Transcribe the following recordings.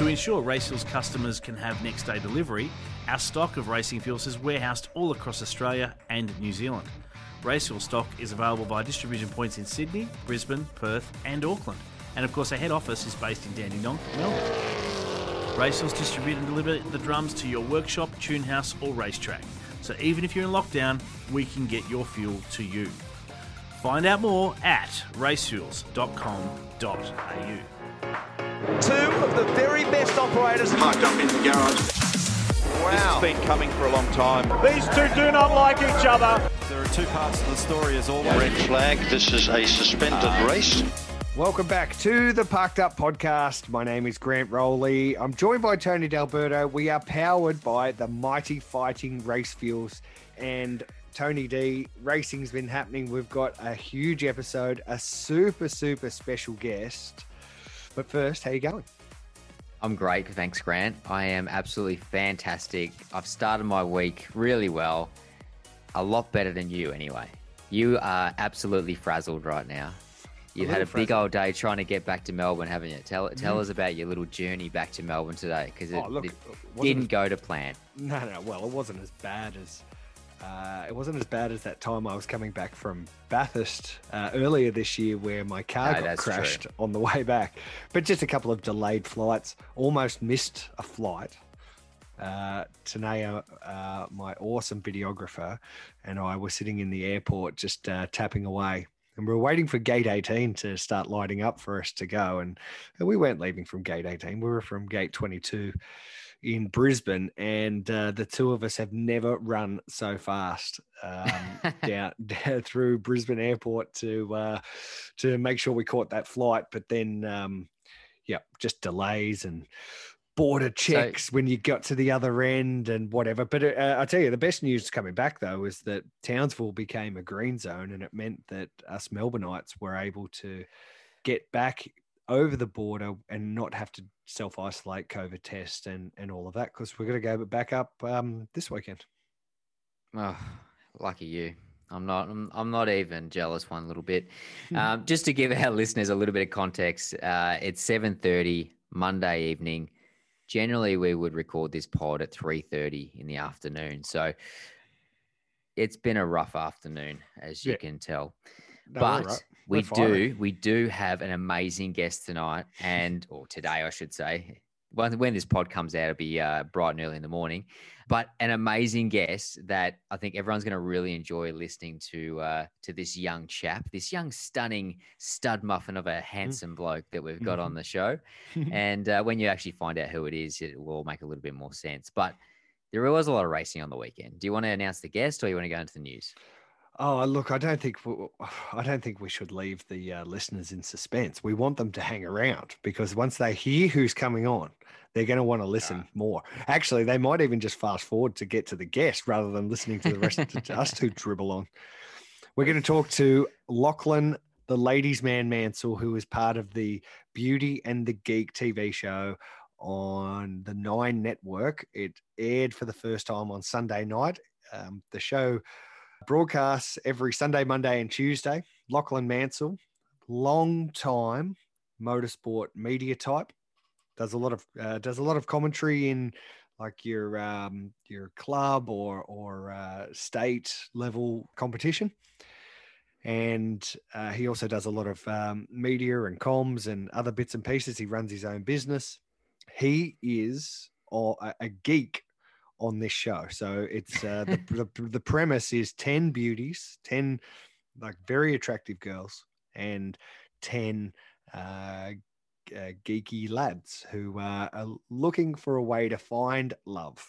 To ensure Racefuels customers can have next day delivery, our stock of racing fuels is warehoused all across Australia and New Zealand. Racefuel stock is available via distribution points in Sydney, Brisbane, Perth, and Auckland. And of course, our head office is based in Dandenong, Melbourne. Racefuels distribute and deliver the drums to your workshop, tune house, or racetrack. So even if you're in lockdown, we can get your fuel to you. Find out more at racefuels.com.au. Two of the very best operators. Parked up in the garage. Wow. This has been coming for a long time. These two do not like each other. There are two parts of the story as always. Red flag, this is a suspended uh, race. Welcome back to the Parked Up Podcast. My name is Grant Rowley. I'm joined by Tony D'Alberto. We are powered by the mighty fighting race fuels. And Tony D, racing's been happening. We've got a huge episode, a super, super special guest. But first, how are you going? I'm great, thanks, Grant. I am absolutely fantastic. I've started my week really well, a lot better than you, anyway. You are absolutely frazzled right now. You've had a little big old day trying to get back to Melbourne, haven't you? Tell tell mm. us about your little journey back to Melbourne today, because oh, it, Oh, look, it it didn't as- go to plan. No, no. Well, it wasn't as bad as uh, it wasn't as bad as that time I was coming back from Bathurst uh, earlier this year, where my car No, got that's true. crashed on the way back. But just a couple of delayed flights. Almost missed a flight. Uh, Tanea, uh, my awesome videographer, and I were sitting in the airport just uh, tapping away. And we were waiting for gate 18 to start lighting up for us to go. And we weren't leaving from gate 18, we were from gate 22 in Brisbane, and uh, the two of us have never run so fast um, down, down through Brisbane Airport to uh, to make sure we caught that flight. But then, um, yeah, just delays and border checks when you got to the other end and whatever. But uh, I tell you, the best news coming back though is that Townsville became a green zone, and it meant that us Melbourneites were able to get back over the border and not have to self isolate, COVID test, and and all of that because we're going to go back up um, this weekend. Oh, lucky you. I'm not. I'm, I'm not even jealous one little bit. Um, just to give our listeners a little bit of context, uh, it's 7:30 Monday evening. Generally, we would record this pod at 3:30 in the afternoon. So it's been a rough afternoon, as you Yeah. can tell. No, but right. We do we do have an amazing guest tonight, and or today, I should say. When, when this pod comes out, it'll be uh, bright and early in the morning. But an amazing guest that I think everyone's going to really enjoy listening to uh, to this young chap, this young, stunning stud muffin of a handsome bloke that we've got Mm-hmm. on the show. and uh, when you actually find out who it is, it will make a little bit more sense. But there was a lot of racing on the weekend. Do you want to announce the guest, or you want to go into the news? Oh, look, I don't think we, I don't think we should leave the uh, listeners in suspense. We want them to hang around because once they hear who's coming on, they're going to want to listen more. Actually, they might even just fast forward to get to the guest rather than listening to the rest of us who dribble on. We're going to talk to Lachlan, the ladies' man Mansell, who is part of the Beauty and the Geek TV show on the Nine Network. It aired for the first time on Sunday night. Um, the show broadcasts every Sunday, Monday, and Tuesday. Lachlan Mansell, long time motorsport media type, does a lot of uh, does a lot of commentary in like your um, your club or or uh, state level competition. And uh, he also does a lot of um, media and comms and other bits and pieces. He runs his own business. He is uh, a, a geek on this show. So it's uh, the, the the premise is ten beauties, ten like very attractive girls, and ten uh, uh, geeky lads who uh, are looking for a way to find love.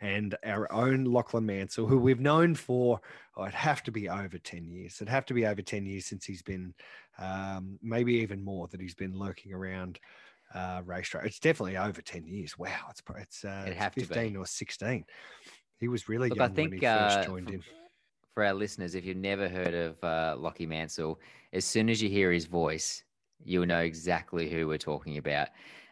And our own Lachlan Mansell, who we've known for, oh, it'd have to be over 10 years. It'd have to be over 10 years since he's been, um, maybe even more, that he's been lurking around uh, racetrack. It's definitely over 10 years. Wow. It's, it's, uh, It'd it's have to be. 15 or 16. He was really Look, I think when he first uh, joined f- in. for our listeners, if you've never heard of uh, Lockie Mansell, as soon as you hear his voice, you'll know exactly who we're talking about.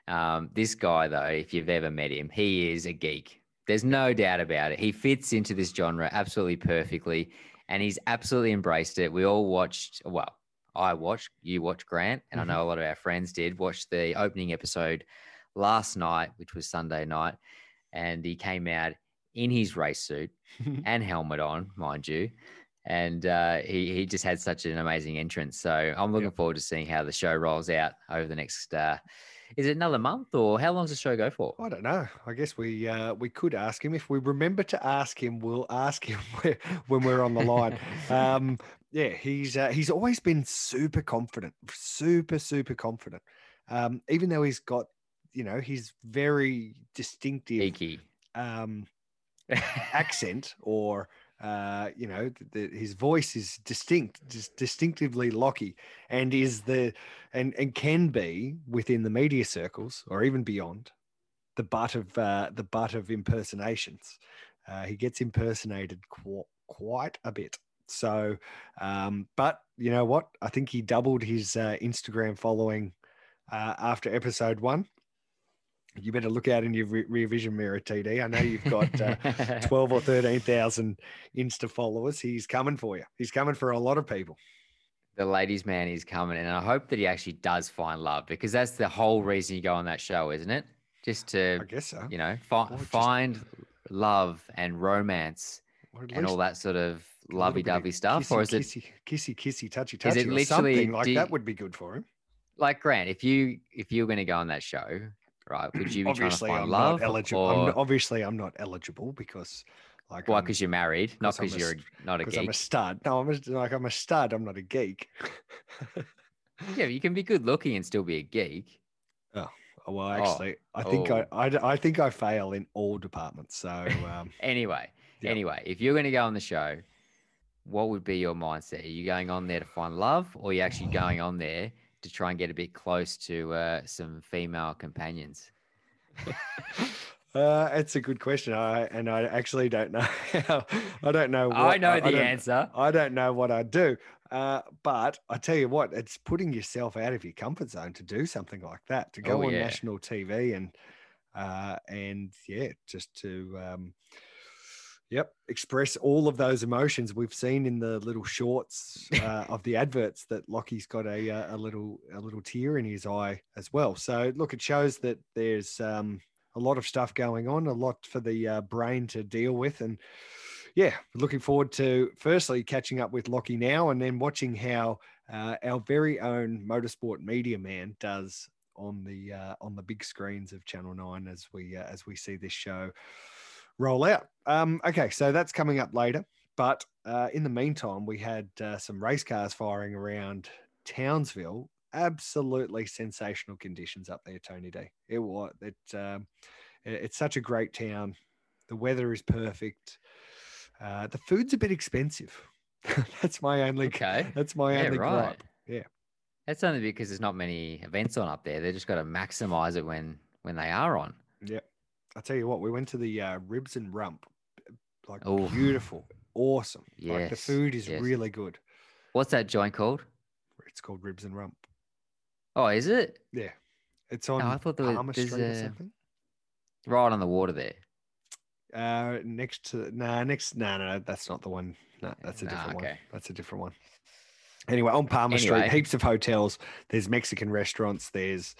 Um, this guy, though, if you've ever met him, he is a geek. There's no doubt about it. He fits into this genre absolutely perfectly, and he's absolutely embraced it. We all watched, well, I watched, you watched Grant, and Mhm. I know a lot of our friends did watch the opening episode last night, which was Sunday night, and he came out in his race suit and helmet on, mind you. And uh, he, he just had such an amazing entrance. So I'm looking forward to seeing how the show rolls out over the next. Uh, is it another month or how long does the show go for? I don't know. I guess we uh, we could ask him if we remember to ask him. We'll ask him when we're on the line. um, yeah, he's uh, he's always been super confident, super super confident. Um, even though he's got, you know, he's very distinctive um, accent or uh, you know, the, his voice is distinct, just distinctively Lockie, and is the and and can be within the media circles or even beyond the butt of uh, the butt of impersonations. Uh, he gets impersonated qu- quite a bit. So, um, but you know what? I think he doubled his uh, Instagram following uh, after episode one you better look out in your re- rear vision mirror, TD. I know you've got uh, 12 or 13,000 Insta followers. He's coming for you. He's coming for a lot of people. The ladies' man is coming, and I hope that he actually does find love because that's the whole reason you go on that show, isn't it? Just to, I guess so. you know, fi- just- find love and romance and all that sort of a little bit of lovey-dovey stuff, kissy, or is it kissy, kissy, kissy, touchy, Is touchy, it or literally- something like do that would be good for him. like Grant? If you if you were going to go on that show, right? Would you be Obviously, trying to I'm find love, not eligible. or I'm, obviously, I'm not eligible because, like, why? Because you're married, not 'cause I'm because you're st- not a 'cause I'm geek. a stud. No, I'm a, like I'm a stud. I'm not a geek. Yeah, you can be good looking and still be a geek. Oh, well, Oh, actually, I think oh. I, I, I think I fail in all departments. So, um, Anyway, Yep. anyway, if you're going to go on the show, what would be your mindset? Are you going on there to find love, or are you actually going on there to try and get a bit close to uh, some female companions? uh, it's a good question. I and I actually don't know. How, I don't know. What, I know the don't- answer. I don't know what I do. Uh, but I tell you what, it's putting yourself out of your comfort zone to do something like that, to go Oh, on yeah. national TV and uh, and yeah, just to um, yep, express all of those emotions we've seen in the little shorts uh, of the adverts that Lockie's got a uh, a little a little tear in his eye as well. So look, it shows that there's um, a lot of stuff going on, a lot for the uh, brain to deal with, and yeah, looking forward to firstly catching up with Lockie now, and then watching how uh, our very own motorsport media man does on the uh, on the big screens of Channel Nine as we uh, as we see this show roll out. Um, okay, so that's coming up later, but uh, in the meantime, we had uh, some race cars firing around Townsville. Absolutely sensational conditions up there, Tony D. It was it. Um, it- it's such a great town. The weather is perfect. Uh, the food's a bit expensive. that's my only. Okay. That's my Yeah, only right. gripe. Yeah. That's only because there's not many events on up there. They just got to maximize it when when they are on. Yeah. I tell you what, we went to the uh, Ribs and Rump. Like Oh. beautiful, awesome. like the food is yes. really good. What's that joint called? It's called Ribs and Rump. Oh, is it Yeah. It's on Oh, I thought there was- Palmer Street or something. right on the water there? Uh, next to nah, next no, no, no, that's not the one. No, that's a Nah, different one. That's a different one. Anyway, on Palmer Street, heaps of hotels. There's Mexican restaurants. There's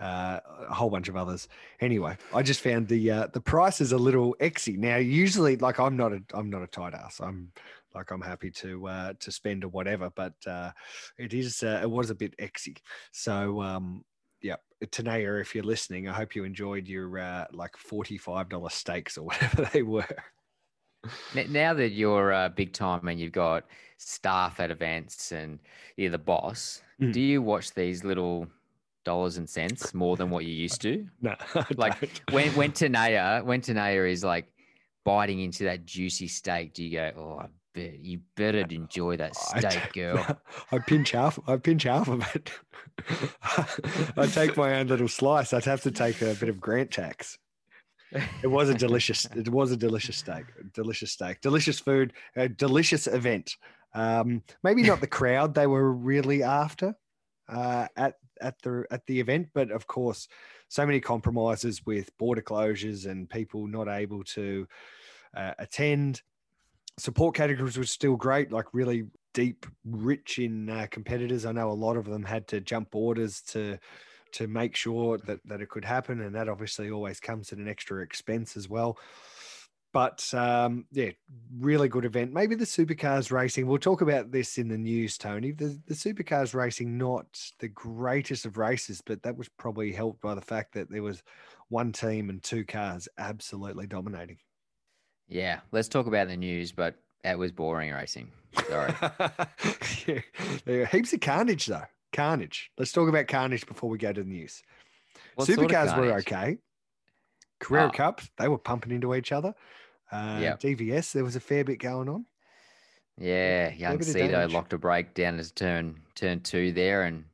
uh, a whole bunch of others. Anyway, I just found the uh, the price is a little exy. Now, usually, like I'm not a I'm not a tight ass. I'm like I'm happy to uh, to spend or whatever, but uh, it is uh, it was a bit exy. So um, yeah, Tanea, if you're listening, I hope you enjoyed your uh, like forty five dollar steaks or whatever they were. Now that you're uh, big time and you've got staff at events and you're the boss, Mm. do you watch these little dollars and cents more than what you used to? No, Like don't. when when Tanea when Tanea is like biting into that juicy steak, do you go, oh, I bet you better enjoy that steak, girl? I pinch half. I pinch half of it. I take my own little slice. I'd have to take a bit of grant tax. It was a delicious. It was a delicious steak. Delicious steak. Delicious food. A delicious event. Um, maybe not the crowd they were really after uh, at at the at the event, but of course, so many compromises with border closures and people not able to uh, attend. Support categories were still great, like really deep, rich in uh, competitors. I know a lot of them had to jump borders to to make sure that that it could happen, and that obviously always comes at an extra expense as well. But um, yeah, really good event. Maybe the supercars racing. We'll talk about this in the news, Tony. The the supercars racing not the greatest of races, but that was probably helped by the fact that there was one team and two cars absolutely dominating. Yeah, let's talk about the news, but it was boring racing. Sorry. yeah, there heaps of carnage though. Carnage. Let's talk about carnage before we go to the news. What sort of Supercars were okay. Carrera Oh. Cup, they were pumping into each other. Uh, Yep. DVS, there was a fair bit going on. Yeah, young Cedo locked a break down his turn turn two there and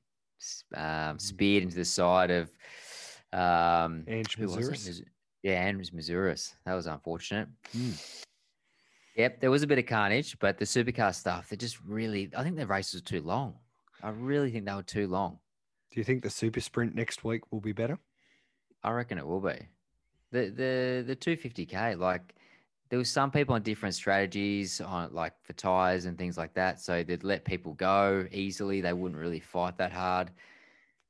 Mm. um, speared into the side of um, Ange? Mouzouris. Yeah, Andrews Mouzouris. That was unfortunate. Mm. Yep, there was a bit of carnage, but the supercar stuff, they just really, I think the races were too long. I really think they were too long. Do you think the super sprint next week will be better? I reckon it will be. The the the 250k, like there was some people on different strategies on like for tires and things like that. So they'd let people go easily. They wouldn't really fight that hard.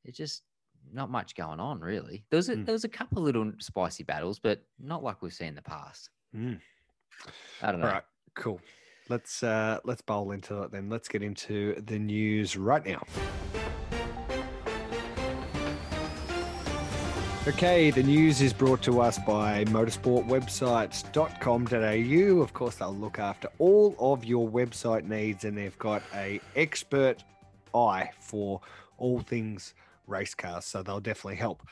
It's just not much going on really. There was a, Mm. there was a couple little spicy battles, but not like we've seen in the past. Mm. I don't know. All right, cool. Let's uh let's bowl into it then. Let's get into the news right now. Okay, the news is brought to us by motorsportwebsites.com.au. Of course, they'll look after all of your website needs and they've got a expert eye for all things race cars, so they'll definitely help.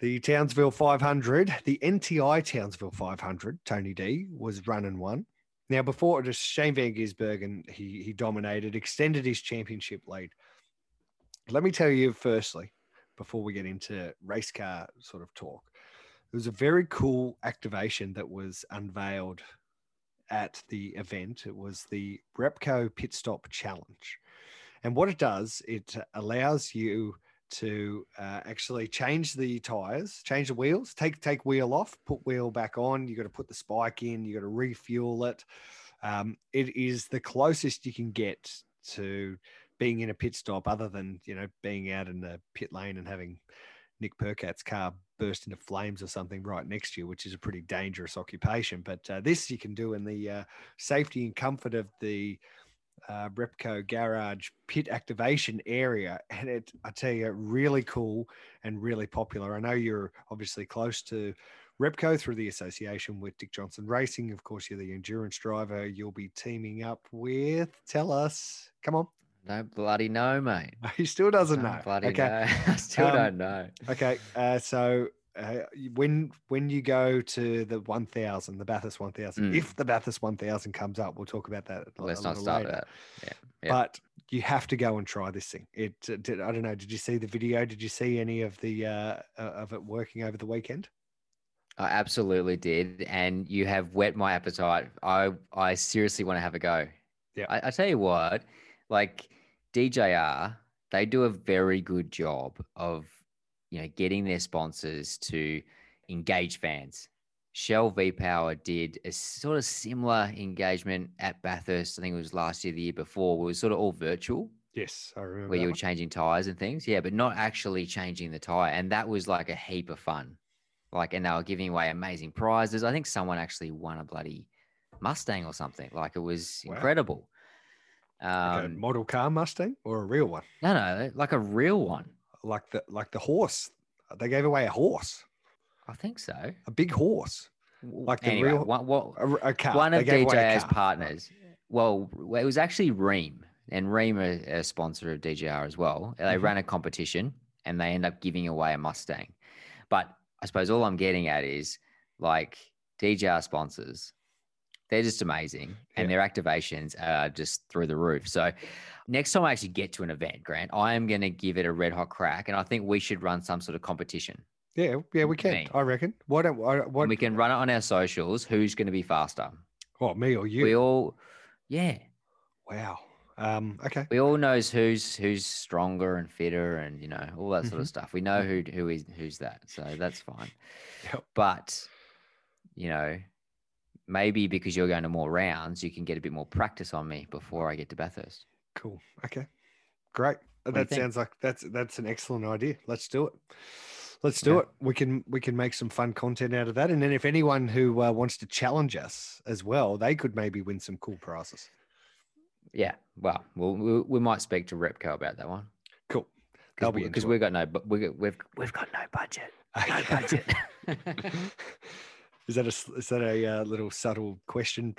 The Townsville 500, the NTI Townsville 500, Tony D was run and won. Now, before was Shane Van Gisbergen, he he dominated, extended his championship lead. Let me tell you firstly, before we get into race car sort of talk, it was a very cool activation that was unveiled at the event. It was the Repco Pit Stop Challenge. And what it does, it allows you to uh, actually change the tires, change the wheels, take take wheel off, put wheel back on. You got to put the spike in. You got to refuel it. Um, it is the closest you can get to being in a pit stop, other than you know being out in the pit lane and having Nick Percat's car burst into flames or something right next to you, which is a pretty dangerous occupation. But uh, this you can do in the uh, safety and comfort of the uh, Repco garage pit activation area. And it, I tell you, really cool and really popular. I know you're obviously close to Repco through the association with Dick Johnson Racing. Of course, you're the endurance driver. You'll be teaming up with, tell us, come on. Don't bloody know, mate. He still doesn't Don't know. bloody okay. I still Um, don't know. Okay. Uh, so uh, when when you go to the 1000, the Bathurst 1000, Mm. if the Bathurst 1000 comes up, we'll talk about that. Let's not start later. that. Yeah. yeah. But you have to go and try this thing. It uh, did, I don't know. Did you see the video? Did you see any of the uh, uh, of it working over the weekend? I absolutely did, and you have whet my appetite. I I seriously want to have a go. Yeah. I, I tell you what, like DJR, they do a very good job of you know getting their sponsors to engage fans. Shell V Power did a sort of similar engagement at Bathurst. I think it was last year, the year before. Where it was sort of all virtual Yes, I remember. where you were one. changing tires and things. Yeah, but not actually changing the tire. And that was like a heap of fun. Like, and they were giving away amazing prizes. I think someone actually won a bloody Mustang or something. Like, it was Wow. incredible. Like a Um, model car Mustang or a real one, no, no, like a real one. Like the like the horse. They gave away a horse, I think so. a big horse, Like the anyway, real- one, what, a, a car. one of gave away a DJR's partners. Well, it was actually Ream, and Ream are a sponsor of DJR as well. They Mhm. ran a competition, and they end up giving away a Mustang. But I suppose all I'm getting at is like DJR sponsors, they're just amazing, and their activations are just through the roof. So next time I actually get to an event, Grant, I am going to give it a red hot crack, and I think we should run some sort of competition. Yeah, yeah, we can. Me. I reckon. Why don't why? We can run it on our socials. Who's going to be faster? What me or you? We all, yeah. wow. Um. Okay. we all knows who's who's stronger and fitter and you know all that sort of stuff we know who who is who's that so that's fine Yep. but you know maybe because you're going to more rounds you can get a bit more practice on me before i get to bathurst Cool. Okay. Great. you that sounds like that's that's an excellent idea. Let's do it. Let's do Okay. it. We can we can make some fun content out of that, and then if anyone who uh, wants to challenge us as well, they could maybe win some cool prizes. Yeah. Well, we'll we, we might speak to Repco about that one Cool. Because into we've got no, but we we've we've got no budget. No budget. is that a is that a uh, little subtle question,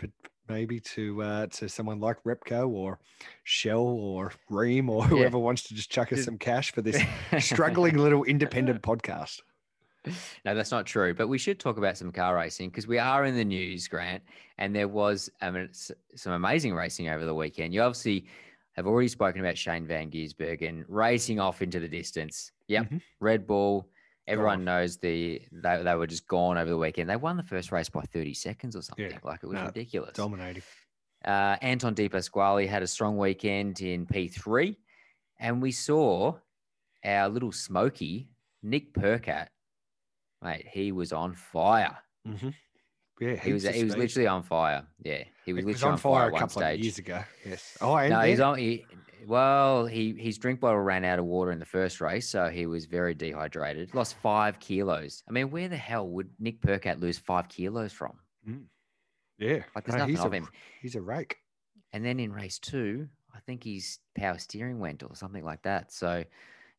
maybe to uh, to someone like Repco or Shell or Ream or whoever wants to just chuck us some cash for this struggling little independent podcast? No, that's not true. But we should talk about some car racing because we are in the news, Grant, and there was I mean, some amazing racing over the weekend. You obviously have already spoken about Shane Van Gisbergen racing off into the distance. Yep, Mhm. Red Bull. Everyone Gone. knows the they, they were just gone over the weekend. They won the first race by 30 seconds or something. Yeah. Like it was no, ridiculous. Dominating. Uh, Anton De Pasquale had a strong weekend in P3, and we saw our little smoky Nick Percat. Mate, he was on fire. Mm-hmm. Yeah, He was he was literally on fire. Yeah, he was He literally was on fire a one couple of years ago. Yes. Oh, and No, he's on. He, well, he his drink bottle ran out of water in the first race, so he was very dehydrated. Lost five kilos. I mean, where the hell would Nick Percat lose five kilos from? Yeah. Like, there's no, nothing he's of a, him. He's a rake. And then in race two, I think his power steering went or something like that. So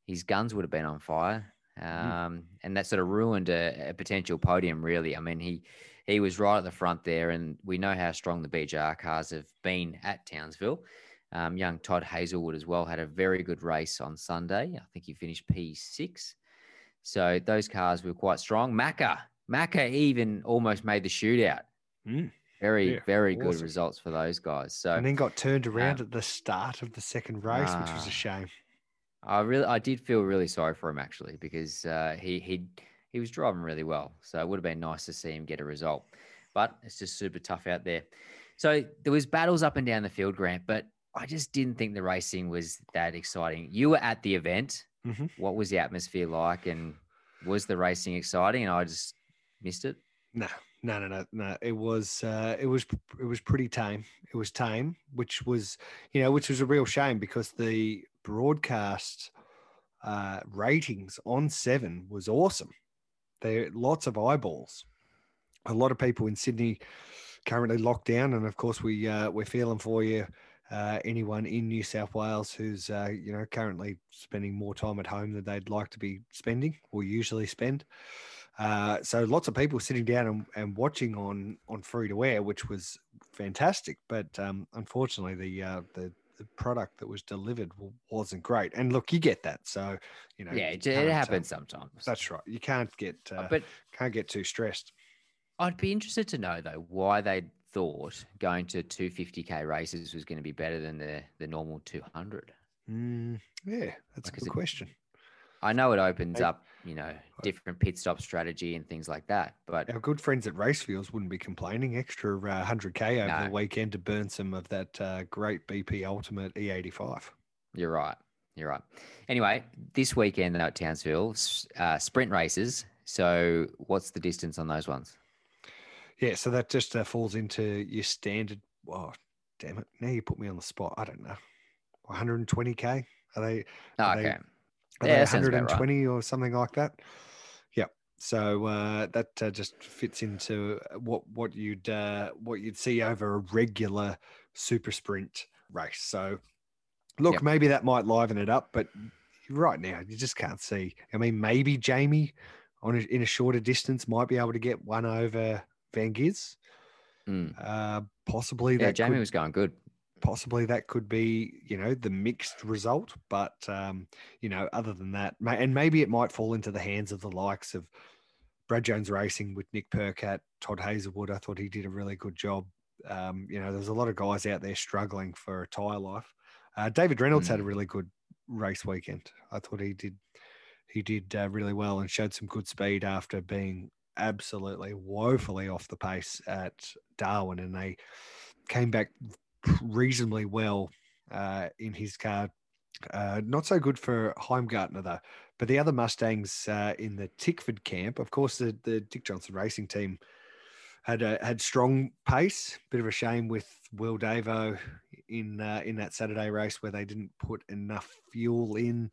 his guns would have been on fire. Um, and that sort of ruined a, a potential podium, really. I mean, he he was right at the front there, and we know how strong the BJR cars have been at Townsville. Um, young Todd Hazelwood as well had a very good race on Sunday. I think he finished P6. So those cars were quite strong. Macca, Macca even almost made the shootout. Mm. Very, Yeah, very good results for those guys. So and then got turned around at the start of the second race, which was Ah. a shame. I really, I did feel really sorry for him actually because uh, he he he was driving really well. So it would have been nice to see him get a result, but it's just super tough out there. So there was battles up and down the field, Grant, but I just didn't think the racing was that exciting. You were at the event. Mhm. What was the atmosphere like, and was the racing exciting? And I just missed it. No, no, no, no, no. It was, uh, it was, it was pretty tame. It was tame, which was, you know, which was a real shame because the broadcast uh, ratings on Seven was awesome. There, lots of eyeballs. A lot of people in Sydney currently locked down, and of course, we uh, we're feeling for you. Uh, anyone in New South Wales who's uh, you know currently spending more time at home than they'd like to be spending or usually spend. Uh, so lots of people sitting down and, and watching on on free to air, which was fantastic. But um, unfortunately, the, uh, the the product that was delivered wasn't great. And look, you get that. So you know, yeah, you it, can't, um, happens sometimes. That's right. You can't get uh, but can't get too stressed. I'd be interested to know though why they thought going to 250k races was going to be better than the the normal 200. Mm, yeah, that's a good it- question. I know it opens Hey. up, you know, different pit stop strategy and things like that, but Our good friends at Racefuels wouldn't be complaining. Extra uh, 100k over the weekend to burn some of that uh, great BP Ultimate E85. you're right. You're right. Anyway, this weekend though at Townsville, uh, sprint races. So, what's the distance on those ones? Yeah, so that just uh, falls into your standard. Oh, damn it! Now you put me on the spot. I don't know. 120k? Are they? Oh, Are they- Are Yeah, they that sounds about right. 120 or something like that? Yeah. So uh, that uh, just fits into what what you'd uh, what you'd see over a regular super sprint race. So look, Yep. maybe that might liven it up, but right now you just can't see. I mean, maybe Jamie on a, in a shorter distance might be able to get one over Van Giz. Mm. Uh, possibly Yeah, that Jamie could, was going good. possibly that could be you know the mixed result but um you know other than that and maybe it might fall into the hands of the likes of brad jones racing with nick percat todd hazelwood i thought he did a really good job um you know there's a lot of guys out there struggling for a tire life uh, david reynolds had a really good race weekend i thought he did he did uh, really well and showed some good speed after being absolutely woefully off the pace at darwin and they came back reasonably well uh, in his car. Uh, not so good for Heimgartner though. But the other Mustangs uh, in the Tickford camp, of course, the, the Dick Johnson Racing team had a, had strong pace. Bit of a shame with Will Davo in uh, in that Saturday race where they didn't put enough fuel in.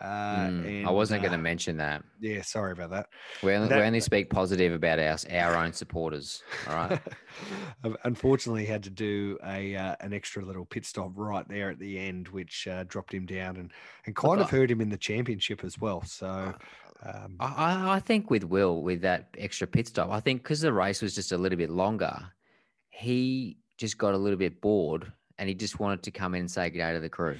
Uh, Mm, and, I wasn't going uh, to mention that. Yeah, sorry about that. We only, that- we only speak positive about our our own supporters. All right. Unfortunately, had to do a uh, an extra little pit stop right there at the end, which uh, dropped him down and and kind of hurt him in the championship as well. So. Um, I, I- I think with Will, with that extra pit stop, I think because the race was just a little bit longer, he just got a little bit bored and he just wanted to come in and say good day to the crew.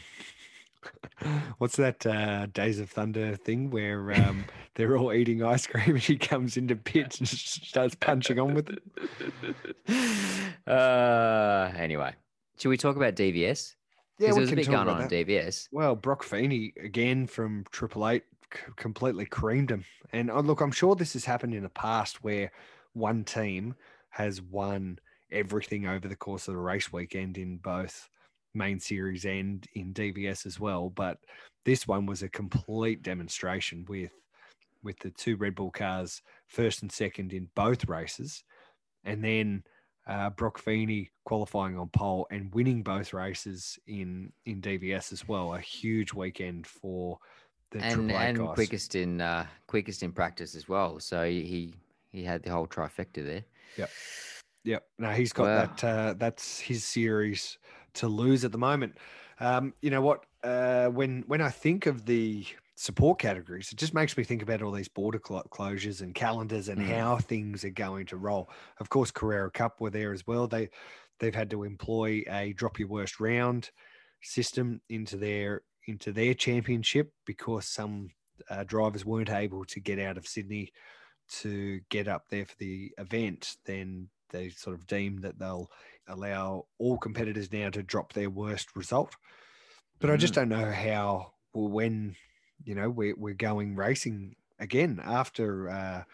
What's that uh, Days of Thunder thing where um, they're all eating ice cream and he comes into pits and starts punching on with it? Uh, anyway, should we talk about DVS? Yeah, there's a bit going on that. at DVS. Well, Brock Feeney again from Triple Eight c- completely creamed him. And uh, look, I'm sure this has happened in the past where one team has won everything over the course of the race weekend in both main series and in DVS as well. But this one was a complete demonstration with with the two Red Bull cars first and second in both races, and then uh, Brock Feeney qualifying on pole and winning both races in in DVS as well. A huge weekend for the and and guys. quickest in uh, quickest in practice as well. So he he had the whole trifecta there. Yep. Yep. No, he's got Wow. that. Uh, that's his series to lose at the moment. Um, you know what? Uh, when when I think of the support categories, it just makes me think about all these border clo- closures and calendars and Mm. how things are going to roll. Of course, Carrera Cup were there as well. They they've had to employ a drop your worst round system into their into their championship because some uh, drivers weren't able to get out of Sydney to get up there for the event. Then they sort of deem that they'll allow all competitors now to drop their worst result. But I just don't know how or when you know we're we're going racing again after uh,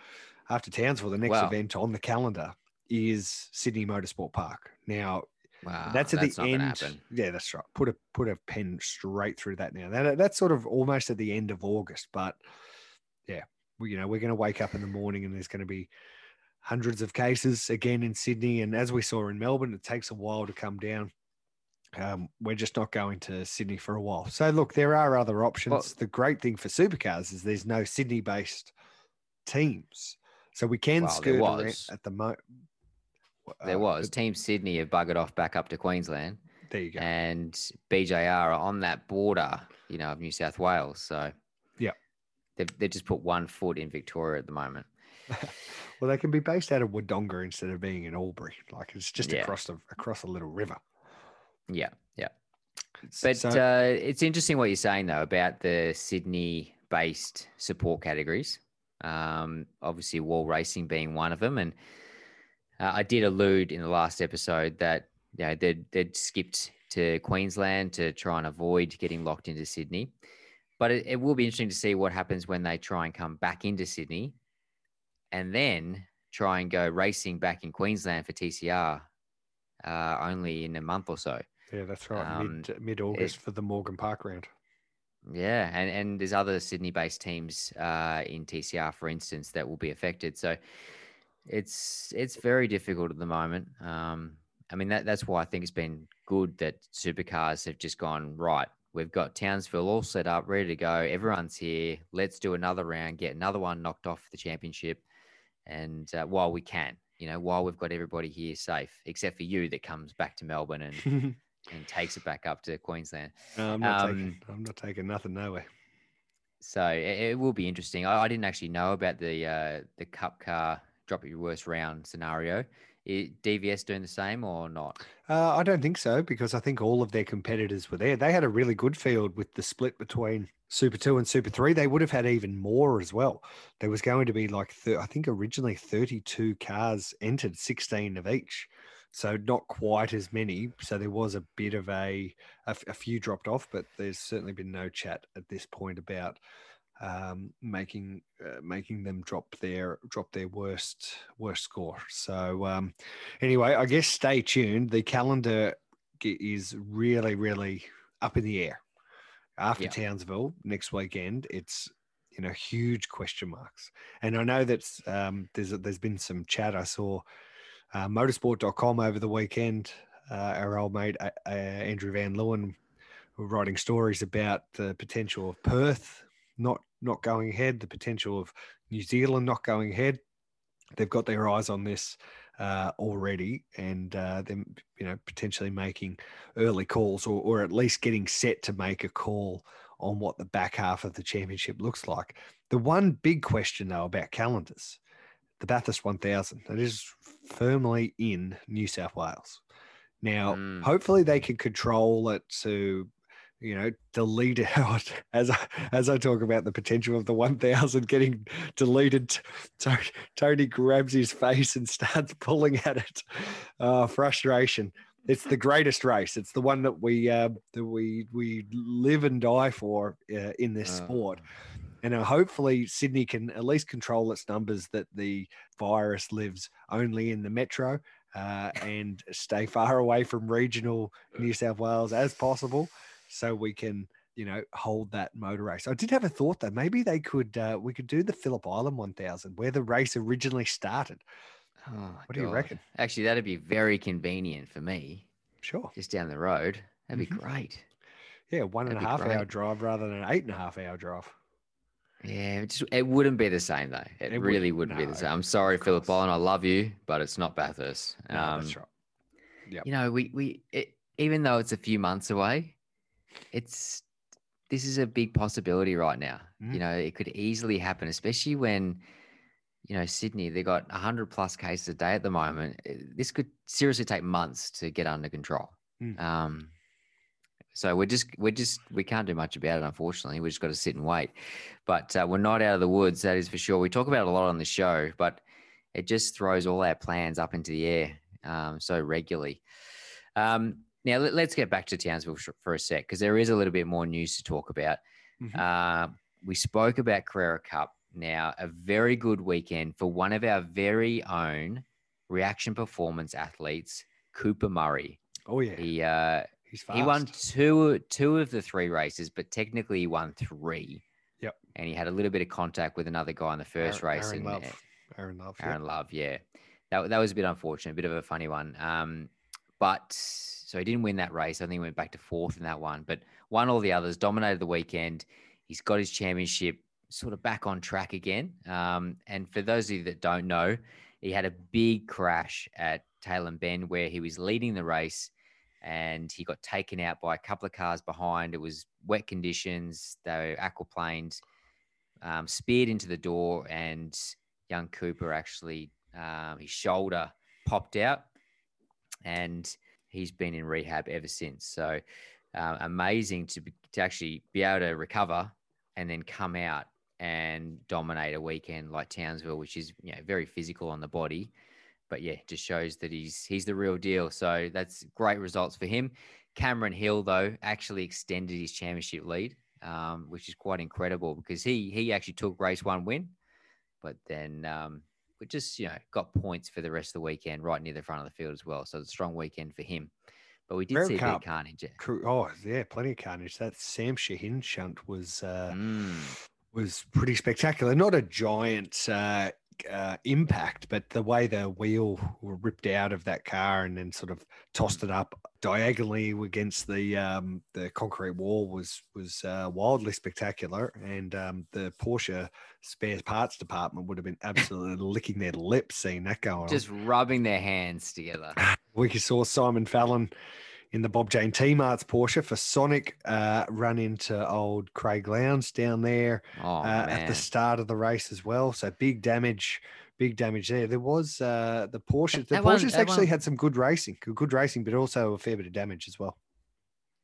after Townsville. The next Wow. event on the calendar is Sydney Motorsport Park. Now Wow, that's at that's the end. Yeah, that's right. Put a put a pen straight through that now. That, that's sort of almost at the end of August, but yeah, we, you know, we're going to wake up in the morning and there's going to be hundreds of cases again in Sydney, and as we saw in Melbourne, it takes a while to come down. Um, we're just not going to Sydney for a while. So look, there are other options. the great thing for supercars is there's no Sydney-based teams, so we can Well, skirt around was. at the moment. There was Team Sydney have buggered off back up to Queensland, There you go. and BJR are on that border, you know, of New South Wales. So Yeah. they've they've just put one foot in Victoria at the moment. Well, they can be based out of Wodonga instead of being in Albury. Like it's just Yeah. across the across a little river. Yeah, yeah. But so- uh, it's interesting what you're saying though about the Sydney-based support categories. Um, obviously, wall racing being one of them, and uh, I did allude in the last episode that you know they'd, they'd skipped to Queensland to try and avoid getting locked into Sydney. But it, it will be interesting to see what happens when they try and come back into Sydney, and then try and go racing back in Queensland for TCR uh, only in a month or so. yeah, that's right. um, mid August for the Morgan Park round. Yeah, and and there's other Sydney-based teams uh, in TCR, for instance, that will be affected. So it's it's very difficult at the moment. Um, I mean that that's why I think it's been good that supercars have just gone right. We've got Townsville all set up, ready to go. Everyone's here. Let's do another round, get another one knocked off the championship, and uh, while we can, you know, while we've got everybody here safe, except for you that comes back to Melbourne and and takes it back up to Queensland. No, I'm not Um, taking. I'm not taking nothing nowhere. So it, it will be interesting. I, I didn't actually know about the uh, the Cup car drop your worst round scenario. I DVS doing the same or not? Uh, I don't think so because I think all of their competitors were there. They had a really good field with the split between Super Two and Super Three. They would have had even more as well. There was going to be like thir- I think originally 32 cars entered, 16 of each. So not quite as many. So there was a bit of a a few dropped off, but there's certainly been no chat at this point about um, making uh, making them drop their drop their worst worst score. So um, anyway, I guess stay tuned. The calendar is really really up in the air after Yeah. Townsville next weekend. It's you know huge question marks, and I know that um, there's there's been some chat. I saw uh, motorsport.com over the weekend uh, our old mate uh, uh, Andrew Van Leeuwen were writing stories about the potential of Perth not not going ahead, the potential of New Zealand not going ahead. They've got their eyes on this uh, already, and uh, them you know potentially making early calls, or, or at least getting set to make a call on what the back half of the championship looks like. The one big question though about calendars, the Bathurst 1000, that is firmly in New South Wales. Now, Mm. hopefully they can control it to, you know, delete it out as I, as I talk about the potential of the 1000 getting deleted. Tony, Tony grabs his face and starts pulling at it. Uh, frustration. It's the greatest race. It's the one that we uh, that we we live and die for uh, in this Uh, sport. And uh, hopefully, Sydney can at least control its numbers that the virus lives only in the metro uh, and stay far away from regional New South Wales as possible so we can, you know, hold that motor race. I did have a thought though. Maybe they could, uh, we could do the Phillip Island 1000 where the race originally started. Oh, What do you reckon? Actually, that'd be very convenient for me, Sure. just down the road. That'd be great. Yeah, one That'd be half hour drive rather than an eight and a half hour drive. Yeah, it, just, it wouldn't be the same though. It, It really wouldn't be the same. I'm sorry, Phillip. Island. I love you, but it's not Bathurst. No, that's Um, right. Yep. You know, we we it, even though it's a few months away, it's this is a big possibility right now. Mm. You know, it could easily happen, especially when you know Sydney. They got hundred plus cases a day at the moment. Uh, This could seriously take months to get under control. Mm. Um, so we're just we're just we can't do much about it, unfortunately. We just got to sit and wait. But uh, we're not out of the woods, that is for sure. We talk about a lot on the show, but it just throws all our plans up into the air um, so regularly. Um, now let, us get back to Townsville for, a sec because there is a little bit more news to talk about. Mhm. Uh, we spoke about Carrera Cup. Now a very good weekend for one of our very own reaction performance athletes, Cooper Murray. Oh, yeah. He uh, he won two two of the three races, but technically he won three. Yep. And he had a little bit of contact with another guy in the first Aaron, race. Aaron and, Love. uh, Aaron Love. yeah. Aaron Love, yeah. That, that was a bit unfortunate, a bit of a funny one. Um, but so he didn't win that race. I think he went back to fourth in that one, but won all the others, dominated the weekend. He's got his championship sort of back on track again. Um, and for those of you that don't know, he had a big crash at Tailem Bend where he was leading the race and he got taken out by a couple of cars behind. It was wet conditions. They were aquaplaned, um, speared into the door, and young Cooper actually um, his shoulder popped out, and he's been in rehab ever since. So uh, amazing to be, to actually be able to recover and then come out and dominate a weekend like Townsville, which is you know very physical on the body. But yeah, just shows that he's he's the real deal. So that's great results for him. Cameron Hill though actually extended his championship lead, um, which is quite incredible because he he actually took race one win, but then um, we just you know got points for the rest of the weekend right near the front of the field as well. So it's a strong weekend for him. But we did see a bit of carnage. Oh, yeah, plenty of carnage. That Sam Shahin shunt was uh, Mm. was pretty spectacular. Not a giant uh, uh, impact, but the way the wheel were ripped out of that car and then sort of tossed it up diagonally against the um, the concrete wall was was uh, wildly spectacular. And um, the Porsche spare parts department would have been absolutely licking their lips seeing that go on. Just rubbing their hands together. We saw Simon Fallon in the Bob Jane T Marts Porsche for Sonic uh, run into old Craig Lowndes down there Oh uh, at the start of the race as well. So big damage, big damage there. There was uh, the Porsche. The that Porsches that actually one- had some good racing, good, racing, but also a fair bit of damage as well.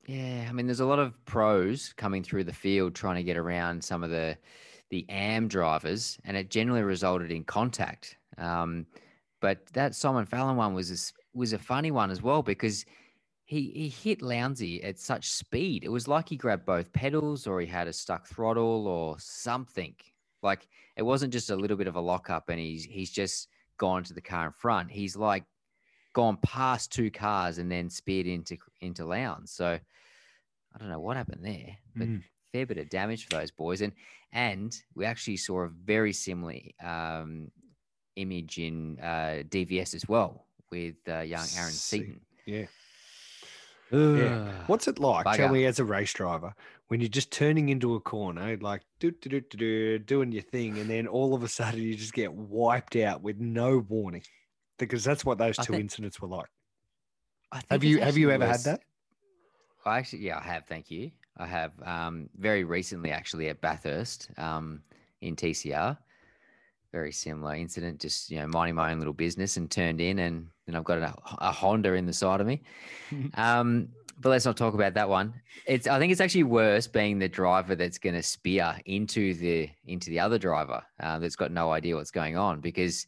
Yeah, I mean, there's a lot of pros coming through the field trying to get around some of the the AM drivers, and it generally resulted in contact. Um, but that Simon Fallon one was a, was a funny one as well because he he hit Lowndesy at such speed. It was like he grabbed both pedals, or he had a stuck throttle, or something. Like it wasn't just a little bit of a lockup, and he's he's just gone to the car in front. He's like gone past two cars and then speared into into Lowndes. So I don't know what happened there, but Mm. fair bit of damage for those boys. And and we actually saw a very similar um, image in uh, DVS as well with uh, young Aaron Seaton. Yeah. Yeah. What's it like? Tell me, as a race driver, when you're just turning into a corner, like do, do, do, do, do, doing your thing, and then all of a sudden you just get wiped out with no warning, because that's what those two think- incidents were like. I think Have you have you ever had that? I actually, yeah, I have. Thank you. I have um, very recently, actually, at Bathurst um, in TCR. Very similar incident. Just you know, minding my own little business and turned in, and then I've got a, a Honda in the side of me. um, but let's not talk about that one. It's. I think it's actually worse being the driver that's going to spear into the into the other driver uh, that's got no idea what's going on because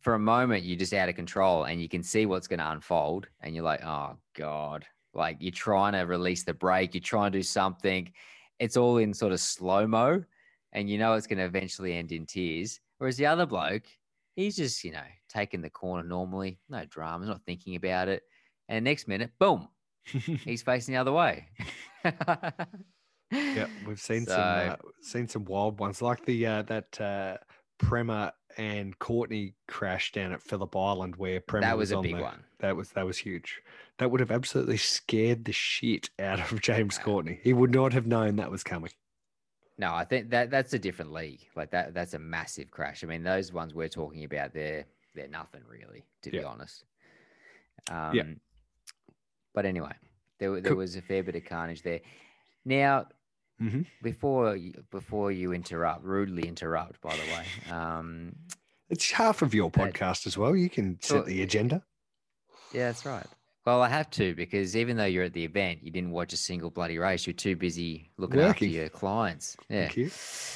for a moment you're just out of control and you can see what's going to unfold and you're like oh god like you're trying to release the brake you're trying to do something it's all in sort of slow mo and you know it's going to eventually end in tears whereas the other bloke he's just you know taking the corner normally no drama, not thinking about it and next minute boom he's facing the other way Yeah, we've seen some uh, seen some wild ones like the uh, that uh, Premat and Courtney crash down at Phillip Island where Premat that was a on big the- one That was that was huge. That would have absolutely scared the shit out of James Courtney. He would not have known that was coming. No, I think that that's a different league. Like that, that's a massive crash. I mean, those ones we're talking about, they're they're nothing really, to be honest. Um, But anyway, there there Cool. was a fair bit of carnage there. Now, Mhm. before you, before you interrupt, rudely interrupt, by the way. Um, It's half of your That- podcast as well. You can set the agenda. yeah, that's right. Well, I have to because even though you're at the event, you didn't watch a single bloody race. You're too busy looking after your clients. Yeah. Thank you.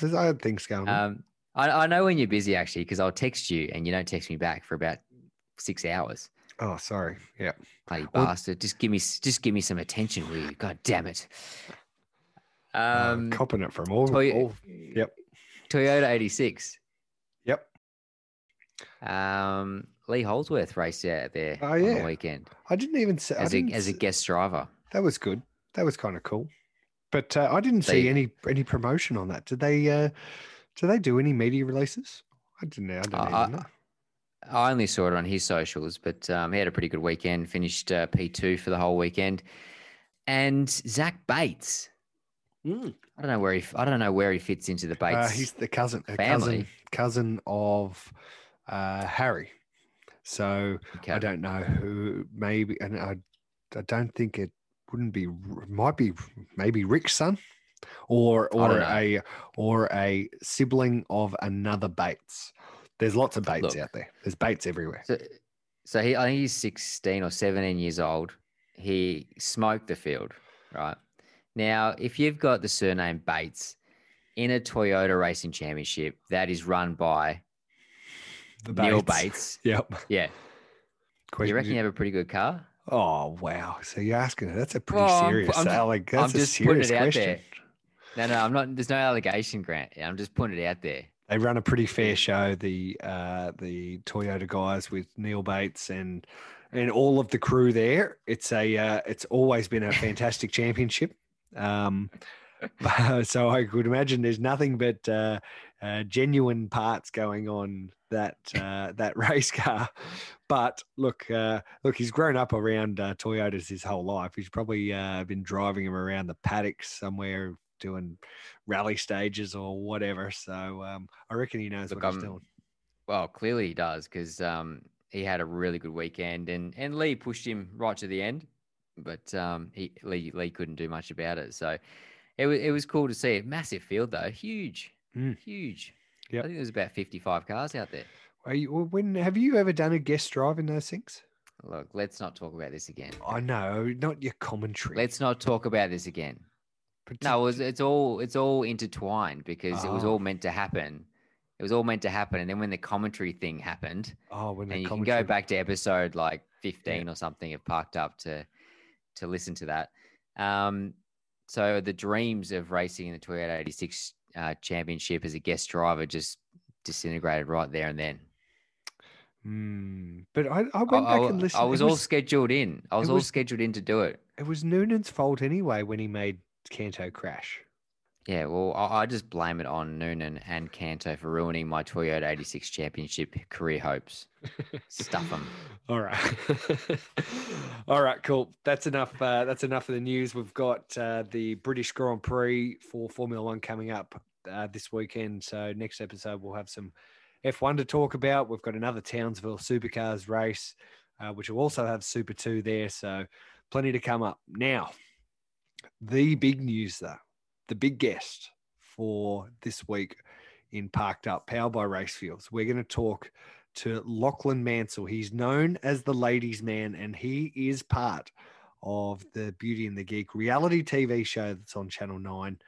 There's other things going on. Um, I, I know when you're busy actually because I'll text you and you don't text me back for about six hours. oh, sorry. Yeah. Bloody Well- bastard! Just give me, just give me some attention, will you? God damn it! Uh, Um, copping it from all, Toy- all. Yep. Toyota '86. Yep. Um, Lee Holdsworth raced out there Oh, on yeah. the weekend I didn't even say I as a as a guest driver. That was good. That was kind of cool. But uh, I didn't see any any promotion on that. Did they? Uh, did they do any media releases? I didn't know. I didn't I- know. I only saw it on his socials, but um, he had a pretty good weekend. Finished uh, P2 for the whole weekend. And Zach Bates, I don't know where he. I don't know where he fits into the Bates. Uh, he's the cousin, a cousin, cousin of uh, Harry. So Okay. I don't know who. Maybe, and I, I don't think it wouldn't be. Might be maybe Rick's son, or or a or a sibling of another Bates. There's lots of Bates Look. out there. There's Bates everywhere. So, so he, I think he's 16 or 17 years old. He smoked the field, right? Now, if you've got the surname Bates in a Toyota Racing Championship that is run by The Neil Bates, Yep. yeah, Question- you reckon you have a pretty good car? Oh wow! So you're asking that's a pretty Well, I'm- serious. I'm, like I'm that's a just putting serious question. there. No, no, I'm not. There's no allegation, Grant. I'm just putting it out there. They run a pretty fair show. The uh, the Toyota guys with Neil Bates and and all of the crew there. It's a uh, it's always been a fantastic championship. Um, so I could imagine there's nothing but uh, uh, genuine parts going on that uh, that race car. But look, uh, look, he's grown up around uh, Toyotas his whole life. He's probably uh, been driving him around the paddocks somewhere, doing rally stages or whatever. So um, I reckon he knows Look, what he's doing. Well, clearly he does because um, he had a really good weekend, and and Lee pushed him right to the end, but um, he Lee Lee couldn't do much about it. So it was it was cool to see. A massive field though, huge, Mm. huge. Yep. I think there's about fifty five cars out there. Are you, when have you ever done a guest drive in those things? Look, let's not talk about this again. I know, not your commentary. Let's not talk about this again. No, it was, it's all it's all intertwined because it was Oh. all meant to happen. It was all meant to happen, and then when the commentary thing happened, oh, when the and you can go back to episode like 15 or something of parked up to to listen to that um so the dreams of racing in the toyota 86 uh, championship as a guest driver just disintegrated right there and then Mm, but I, I I, went back I- and listened. I was it all scheduled in i was all scheduled in to do it it was Noonan's fault anyway when he made Canto crash. Yeah, well, I, I just blame it on Noonan and Canto for ruining my Toyota 86 Championship career hopes. Stuff them. All right. All right, cool. That's enough. Uh, that's enough of the news. We've got uh, the British Grand Prix for Formula One coming up uh, this weekend. So next episode we'll have some F1 to talk about. We've got another Townsville Supercars race, uh, which will also have Super 2 there. So plenty to come up. Now, the big news though the big guest for this week in Parked Up, powered by Racefuels. We're going to talk to Lachlan Mansell. He's known as the ladies' man, and he is part of the Beauty and the Geek reality TV show that's on Channel 9,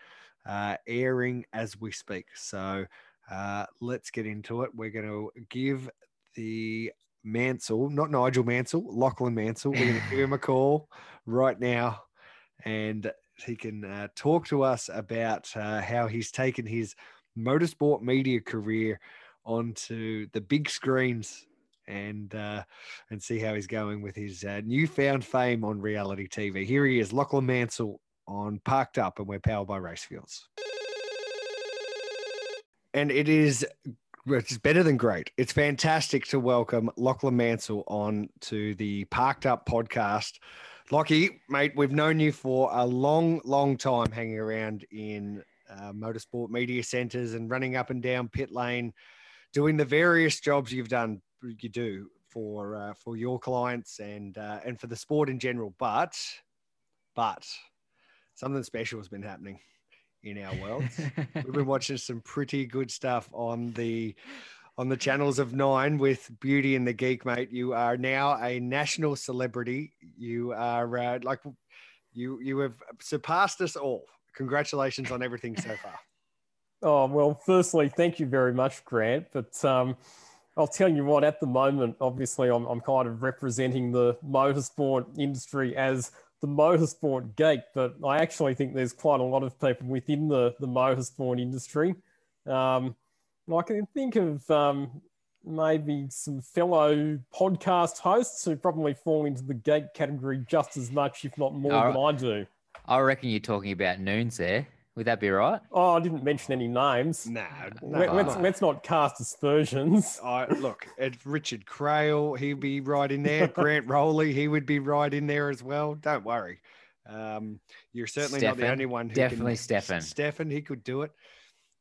uh, airing as we speak. So uh, let's get into it. We're going to give the Mansell, not Nigel Mansell, Lachlan Mansell, we're going to give him a call right now and he can uh, talk to us about uh, how he's taken his motorsport media career onto the big screens and uh, and see how he's going with his uh, newfound fame on reality TV. Here he is, Lachlan Mansell on Parked Up, and we're powered by Racefuels. And it is it's better than great. It's fantastic to welcome Lachlan Mansell on to the Parked Up podcast. Lockie, mate, we've known you for a long, long time hanging around in uh, motorsport media centers and running up and down pit lane, doing the various jobs you've done, you do for uh, for your clients and uh, and for the sport in general. But, but something special has been happening in our world. We've been watching some pretty good stuff on the on the channels of Nine with Beauty and the Geek, mate. You are now a national celebrity. You are uh, like you you have surpassed us all. Congratulations on everything so far. Oh well, firstly, thank you very much, Grant. But um, I'll tell you what. At the moment, obviously, I'm I'm kind of representing the motorsport industry as the motorsport geek, but I actually think there's quite a lot of people within the the motorsport industry. Um, I can think of um, maybe some fellow podcast hosts who probably fall into the geek category just as much, if not more, than I do. I reckon you're talking about Noons there. Would that be right? Oh, I didn't mention any names. No, no let's, let's not cast aspersions. I, look, it's Richard Craill, he'd be right in there. Grant Rowley, he would be right in there as well. Don't worry. Um, you're certainly Stefan, not the only one. Who definitely can, Stefan. Stefan, he could do it.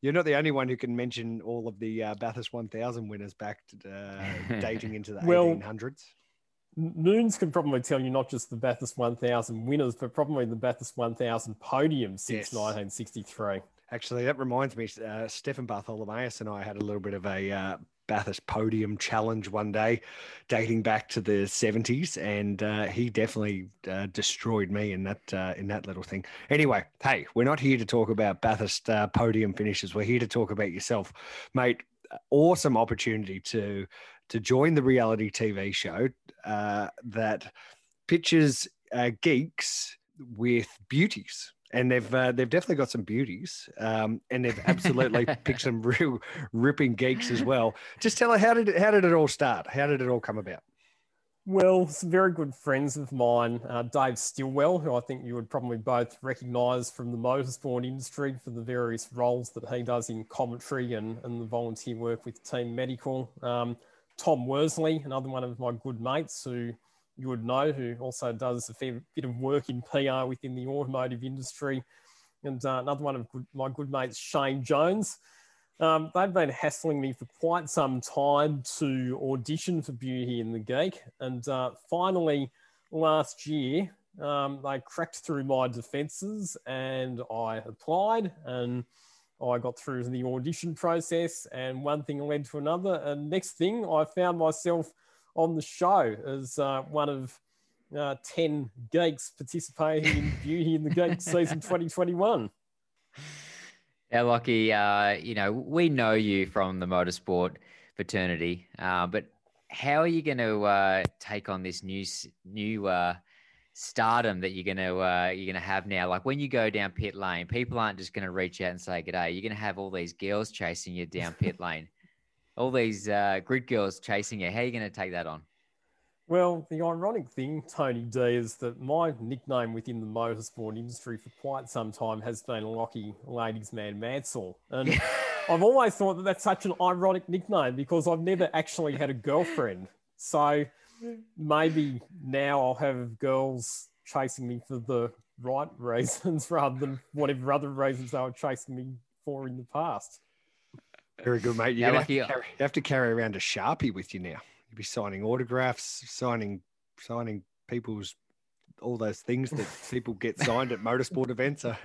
You're not the only one who can mention all of the uh, Bathurst 1000 winners back to, uh, dating into the well, 1800s. Noons can probably tell you not just the Bathurst 1000 winners, but probably the Bathurst 1000 podiums since yes. 1963. Actually, that reminds me, uh, Stefan Bartholomaeus and I had a little bit of a uh, Bathurst podium challenge one day, dating back to the seventies, and uh, he definitely uh, destroyed me in that uh, in that little thing. Anyway, hey, we're not here to talk about Bathurst uh, podium finishes. We're here to talk about yourself, mate. Awesome opportunity to to join the reality TV show uh, that pitches uh, geeks with beauties and they've uh, they've definitely got some beauties, um, and they've absolutely picked some real ripping geeks as well. Just tell her how did it, how did it all start? How did it all come about? Well, some very good friends of mine, uh, Dave Stillwell, who I think you would probably both recognise from the motorsport industry for the various roles that he does in commentary and, and the volunteer work with Team Medical. Um, Tom Worsley, another one of my good mates who you would know, who also does a fair bit of work in PR within the automotive industry. And uh, another one of good, my good mates, Shane Jones. Um, they've been hassling me for quite some time to audition for Beauty and the Geek. And uh, finally, last year, um, they cracked through my defences and I applied and I got through the audition process. And one thing led to another. And next thing, I found myself on the show as uh, one of uh, 10 geeks participating in Beauty in the Geek season 2021. Yeah, Lockie, uh, you know, we know you from the motorsport fraternity, uh, but how are you going to uh, take on this new new uh, stardom that you're going to uh, you're going to have now? Like when you go down pit lane, people aren't just going to reach out and say good day. You're going to have all these girls chasing you down pit lane all these uh, grid girls chasing you. How are you going to take that on? Well, the ironic thing, Tony D, is that my nickname within the motorsport industry for quite some time has been Lockie Ladies Man Mansell. And I've always thought that that's such an ironic nickname because I've never actually had a girlfriend. So maybe now I'll have girls chasing me for the right reasons rather than whatever other reasons they were chasing me for in the past. Very good, mate. You're Yeah, gonna have, to carry, have to carry around a sharpie with you now. You'll be signing autographs, signing signing people's all those things that people get signed at motorsport events. Uh,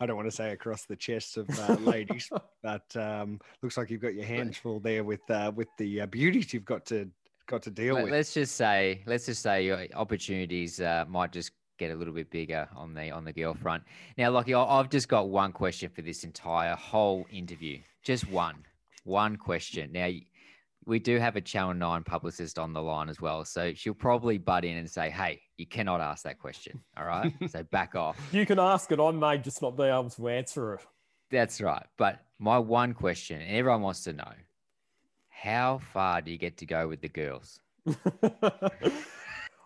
I don't want to say across the chests of uh, ladies, but um, looks like you've got your hands full there with uh, with the uh, beauties you've got to got to deal Let, with. us just say, let's just say your opportunities uh, might just get a little bit bigger on the on the girl front. Now, Lockie, I- I've just got one question for this entire whole interview. Just one, one question. Now, we do have a Channel Nine publicist on the line as well, so she'll probably butt in and say, "Hey, you cannot ask that question." All right, so back off. You can ask it, I may just not be able to answer it. That's right. But my one question, and everyone wants to know, how far do you get to go with the girls?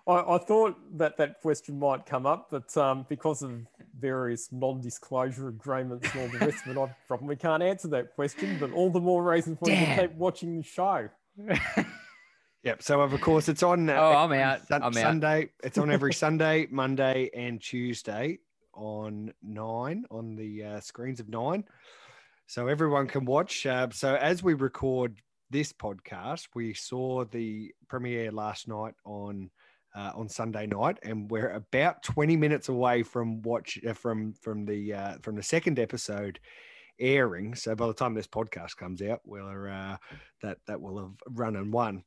I, I thought that that question might come up, but um, because of various non-disclosure agreements and all the rest of it, I probably can't answer that question. But all the more reason for you to keep watching the show. Yep. So of course it's on. Uh, Oh, I'm out. Sun- I'm out. Sunday. It's on every Sunday, Monday, and Tuesday on nine on the uh, screens of nine, so everyone can watch. Uh, so as we record this podcast, we saw the premiere last night on. Uh, on Sunday night, and we're about 20 minutes away from watch uh, from from the uh, from the second episode airing. So by the time this podcast comes out, we're uh, that that will have run and won.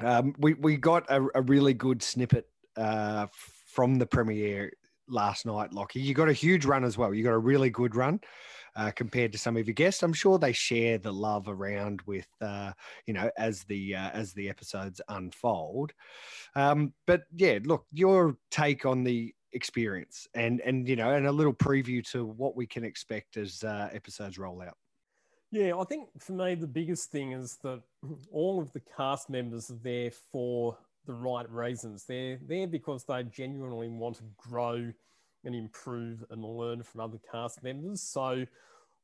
Um, we we got a, a really good snippet uh, from the premiere last night, Lockie. You got a huge run as well. You got a really good run uh, compared to some of your guests. I'm sure they share the love around with uh, you know as the uh, as the episodes unfold. Um, but yeah, look, your take on the experience and and you know and a little preview to what we can expect as uh, episodes roll out. Yeah, I think for me the biggest thing is that all of the cast members are there for the right reasons. They're there because they genuinely want to grow and improve and learn from other cast members. So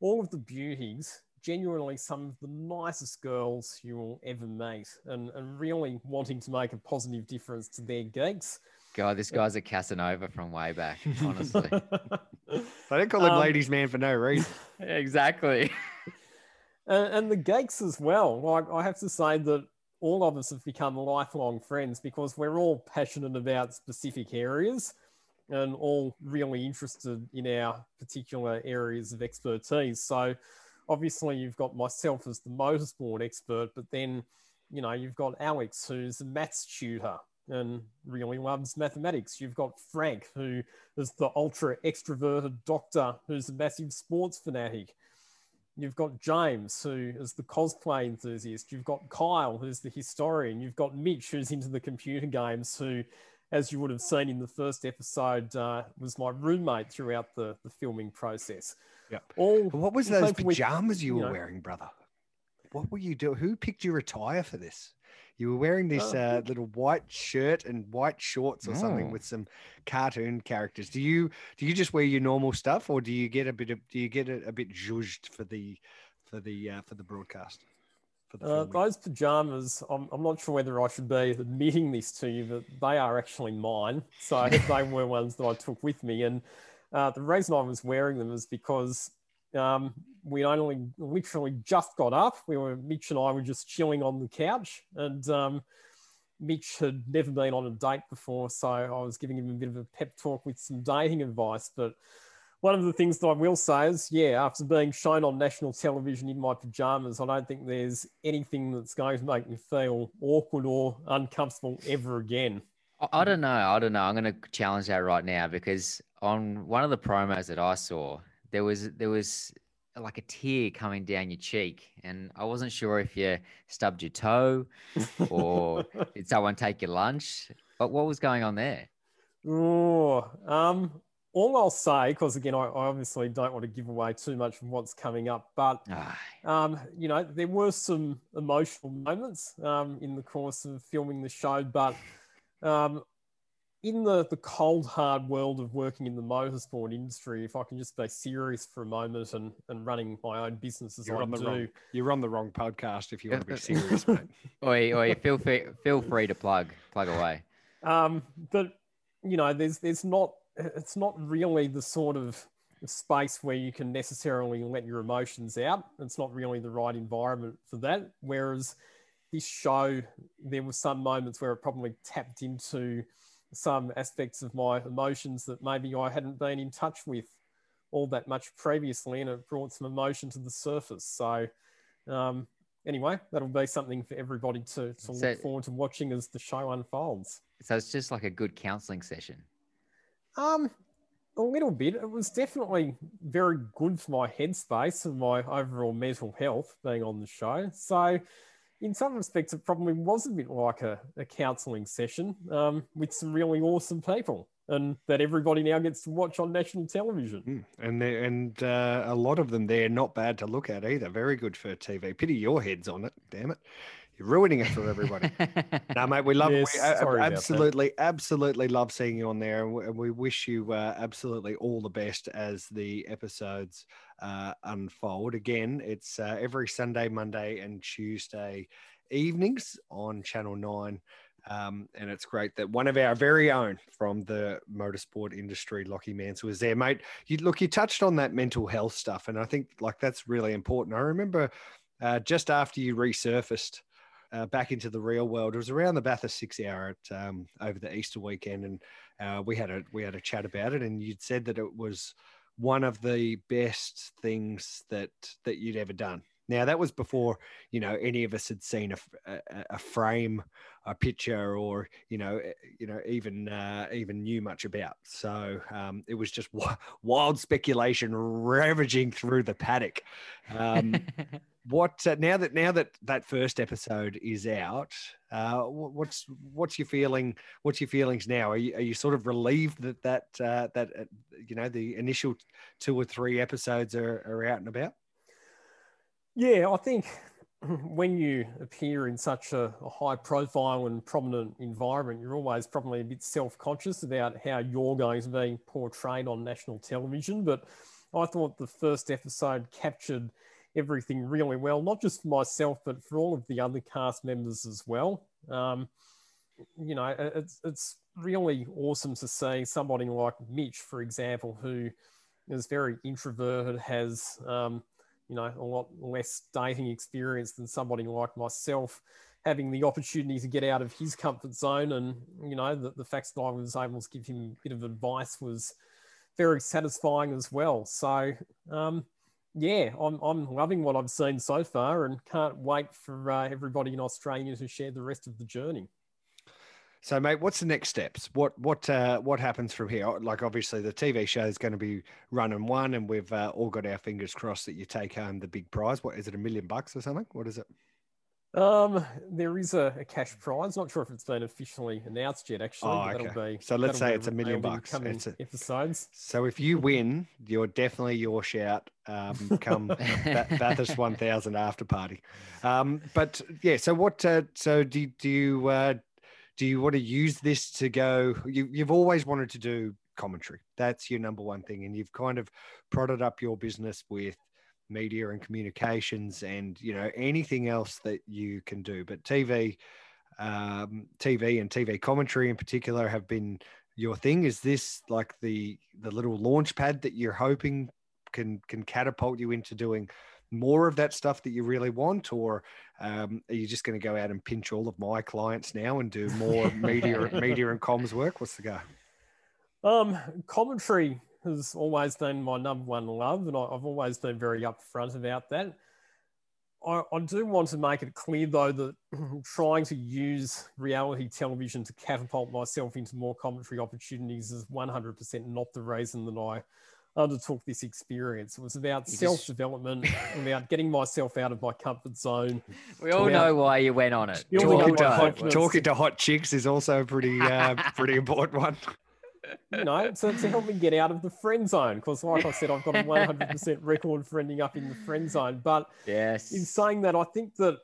all of the beauties, genuinely some of the nicest girls you will ever meet and, and really wanting to make a positive difference to their gigs. God, this guy's a Casanova from way back, honestly. They don't call him Um, ladies' man for no reason. exactly. and, and the geeks as well. Like I have to say that all of us have become lifelong friends because we're all passionate about specific areas and all really interested in our particular areas of expertise. So obviously you've got myself as the motorsport expert, but then you know you've got Alex who's a maths tutor and really loves mathematics. You've got Frank who is the ultra extroverted doctor who's a massive sports fanatic. You've got James, who is the cosplay enthusiast. You've got Kyle, who's the historian. You've got Mitch, who's into the computer games, who, as you would have seen in the first episode, uh, was my roommate throughout the, the filming process. Yep. All What was those people with, pajamas you you were know- wearing, brother? What were you doing? Who picked your attire for this? You were wearing this Uh, uh, little white shirt and white shorts or something Oh. with some cartoon characters. Do you do you just wear your normal stuff, or do you get a bit of do you get a, a bit zhuzhed for the for the uh, for the broadcast? Uh, those pajamas, I'm, I'm not sure whether I should be admitting this to you, but they are actually mine. So they were ones that I took with me. And uh, the reason I was wearing them is because um, we only literally just got up. We were, Mitch and I were just chilling on the couch. And um, Mitch had never been on a date before. So I was giving him a bit of a pep talk with some dating advice. But one of the things that I will say is, yeah, after being shown on national television in my pajamas, I don't think there's anything that's going to make me feel awkward or uncomfortable ever again. I- don't know. I don't know. I'm going to challenge that right now because on one of the promos that I saw, there was there was like a tear coming down your cheek, and I wasn't sure if you stubbed your toe or did someone take your lunch. But what was going on there? Oh, um, all I'll say, because again, I, I obviously don't want to give away too much of what's coming up, but um, you know, there were some emotional moments um, in the course of filming the show, but um, in the, the cold, hard world of working in the motorsport industry, if I can just be serious for a moment and, and running my own business as You're I on the do. wrong. You're on the wrong podcast if you want to be serious, mate. Oi, oi, feel free, feel free to plug, plug away. Um, but you know, there's there's not it's not really the sort of space where you can necessarily let your emotions out. It's not really the right environment for that. Whereas this show, there were some moments where it probably tapped into some aspects of my emotions that maybe I hadn't been in touch with all that much previously, and it brought some emotion to the surface. So, um, anyway, that'll be something for everybody to, to So- look forward to watching as the show unfolds. So it's just like a good counselling session. Um, a little bit. It was definitely very good for my headspace and my overall mental health being on the show. So, in some respects, it probably was a bit like a, a counselling session um, with some really awesome people, and that everybody now gets to watch on national television. Mm, And and uh, a lot of them they're not bad to look at either. Very good for TV. Pity your head's on it. Damn it, you're ruining it for everybody. no, mate, we love Yes, we, a- sorry absolutely, absolutely love seeing you on there, and we, we wish you uh, absolutely all the best as the episodes uh, unfold. Again, it's uh, every Sunday, Monday, and Tuesday evenings on Channel Nine. Um, and it's great that one of our very own from the motorsport industry, Lockie Mansell, was there, mate. You look, you touched on that mental health stuff, and I think like that's really important. I remember uh, just after you resurfaced uh, back into the real world, it was around the Bathurst Six Hour at um, over the Easter weekend, and uh, we had a we had a chat about it, and you'd said that it was one of the best things that that you'd ever done. Now that was before you know any of us had seen a a frame, a picture, or you know eh, you know even uh, even knew much about. So um, it was just wi- wild speculation ravaging through the paddock. Um, what uh, now that now that that first episode is out, uh, what's what's your feeling? What's your feelings now? Are you, are you sort of relieved that that uh, that uh, you know the initial two or three episodes are, are out and about? Yeah, I think when you appear in such a, a high profile and prominent environment, you're always probably a bit self conscious about how you're going to be portrayed on national television. But I thought the first episode captured everything really well, not just for myself, but for all of the other cast members as well. Um, you know, it's, it's really awesome to see somebody like Mitch, for example, who is very introverted, has um, you know, a lot less dating experience than somebody like myself, having the opportunity to get out of his comfort zone. And, you know, the, the fact that I was able to give him a bit of advice was very satisfying as well. So, um, yeah, I'm, I'm loving what I've seen so far and can't wait for uh, everybody in Australia to share the rest of the journey. So, mate, what's the next steps? What what uh, what happens from here? Like, obviously, the TV show is going to be running one, and we've uh, all got our fingers crossed that you take home the big prize. What is it? A million bucks or something? What is it? Um, there is a, a cash prize. Not sure if it's been officially announced yet. Actually, Oh, okay. that'll be. So let's say it's a million bucks. It's a- episodes. So, if you win, you're definitely your shout. Um, come Ba- Bathurst 1000 after party. Um, but yeah, so what? Uh, so do do you uh, do you want to use this to go? You, you've always wanted to do commentary. That's your number one thing, and you've kind of prodded up your business with media and communications, and you know anything else that you can do. But TV, um, TV and TV commentary in particular have been your thing. Is this like the the little launch pad that you're hoping can can catapult you into doing more of that stuff that you really want, or um, are you just going to go out and pinch all of my clients now and do more media media and comms work? What's the go? Um, commentary has always been my number one love, and I've always been very upfront about that. I, I do want to make it clear, though, that trying to use reality television to catapult myself into more commentary opportunities is 100% not the reason that I undertook this experience. It was about self development, about getting myself out of my comfort zone. We all know why you went on it. Building We all up Talking to, talking to hot chicks is also a pretty uh, pretty important one. you know, to, to help me get out of the friend zone. Because, like I said, I've got a 100% record for ending up in the friend zone. But Yes. in saying that, I think that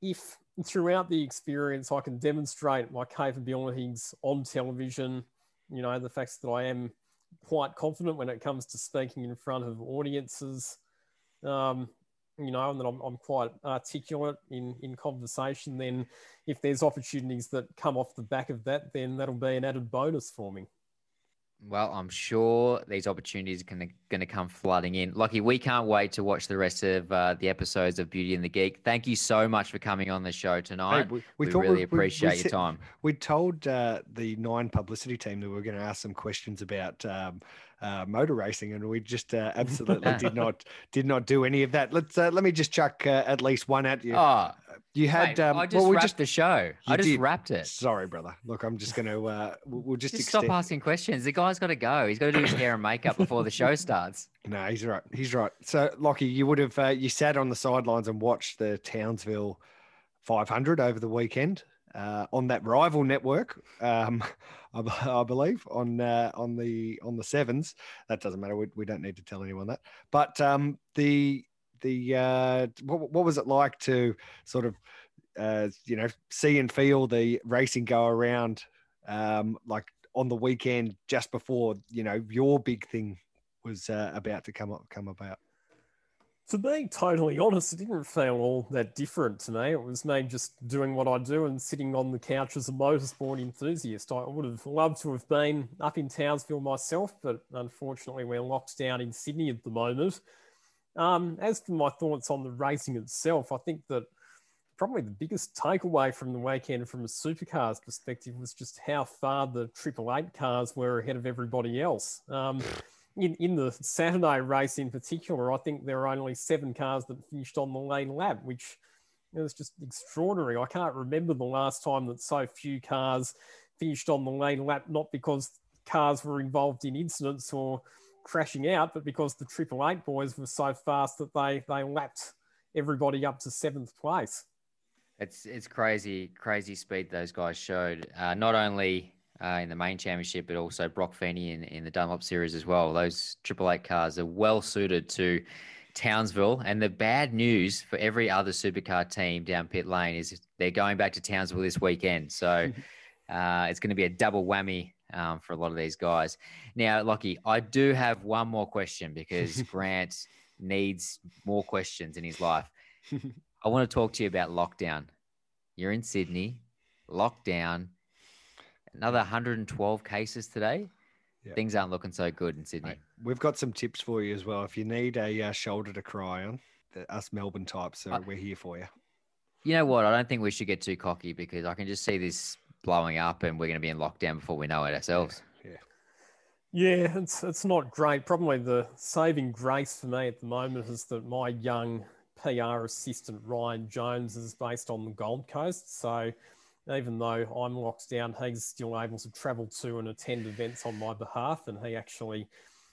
if throughout the experience, I can demonstrate my capabilities on television. You know, the fact that I am quite confident when it comes to speaking in front of audiences. Um, you know, and that I'm, I'm quite articulate in, in conversation, then if there's opportunities that come off the back of that, then that'll be an added bonus for me. Well, I'm sure these opportunities are going to come flooding in. Lockie, we can't wait to watch the rest of uh, the episodes of Beauty and the Geek. Thank you so much for coming on the show tonight. Hey, we, we, we really we, appreciate your time. We told uh, the nine publicity team that we were going to ask some questions about um, uh, motor racing, and we just uh, absolutely did not did not do any of that. Let's uh, let me just chuck uh, at least one at you. Oh, you had. Mate, um, I just well, we wrapped just, the show. I just did. wrapped it. Sorry, brother. Look, I'm just going to. Uh, we'll just, just stop asking questions. The guy's got to go. He's got to do his hair and makeup before the show starts. No, he's right. He's right. So, Lockie, you would have uh, you sat on the sidelines and watched the Townsville 500 over the weekend uh, on that rival network. Um, I, I, believe on uh, on the on the sevens. That doesn't matter. We, we don't need to tell anyone that. But um, the the uh, what, what was it like to sort of uh, you know see and feel the racing go around um, like on the weekend just before you know your big thing was uh, about to come up come about to be totally honest, it didn't feel all that different to me. It was me just doing what I do and sitting on the couch as a motorsport enthusiast. I would have loved to have been up in Townsville myself, but unfortunately, we're locked down in Sydney at the moment. Um, as for my thoughts on the racing itself, I think that probably the biggest takeaway from the weekend from a supercars perspective was just how far the Triple Eight cars were ahead of everybody else. Um, in, in the Saturday race in particular, I think there were only seven cars that finished on the lead lap, which was just extraordinary. I can't remember the last time that so few cars finished on the lead lap, not because cars were involved in incidents or crashing out, but because the Triple Eight boys were so fast that they they lapped everybody up to seventh place. It's it's crazy, crazy speed those guys showed. Uh, not only uh, in the main championship, but also Brock Feeney in, in the Dunlop series as well. Those Triple Eight cars are well suited to Townsville. And the bad news for every other supercar team down pit lane is they're going back to Townsville this weekend. So uh, it's going to be a double whammy um, for a lot of these guys. Now, Lockie, I do have one more question because Grant needs more questions in his life. I want to talk to you about lockdown. You're in Sydney, lockdown another 112 cases today. Yep. Things aren't looking so good in Sydney. Mate, we've got some tips for you as well. If you need a uh, shoulder to cry on, the, us Melbourne types, so we're here for you. You know what? I don't think we should get too cocky because I can just see this blowing up and we're going to be in lockdown before we know it ourselves. Yeah. Yeah, yeah it's, it's not great. Probably the saving grace for me at the moment is that my young PR assistant, Ryan Jones, is based on the Gold Coast. So even though I'm locked down, he's still able to travel to and attend events on my behalf. And he actually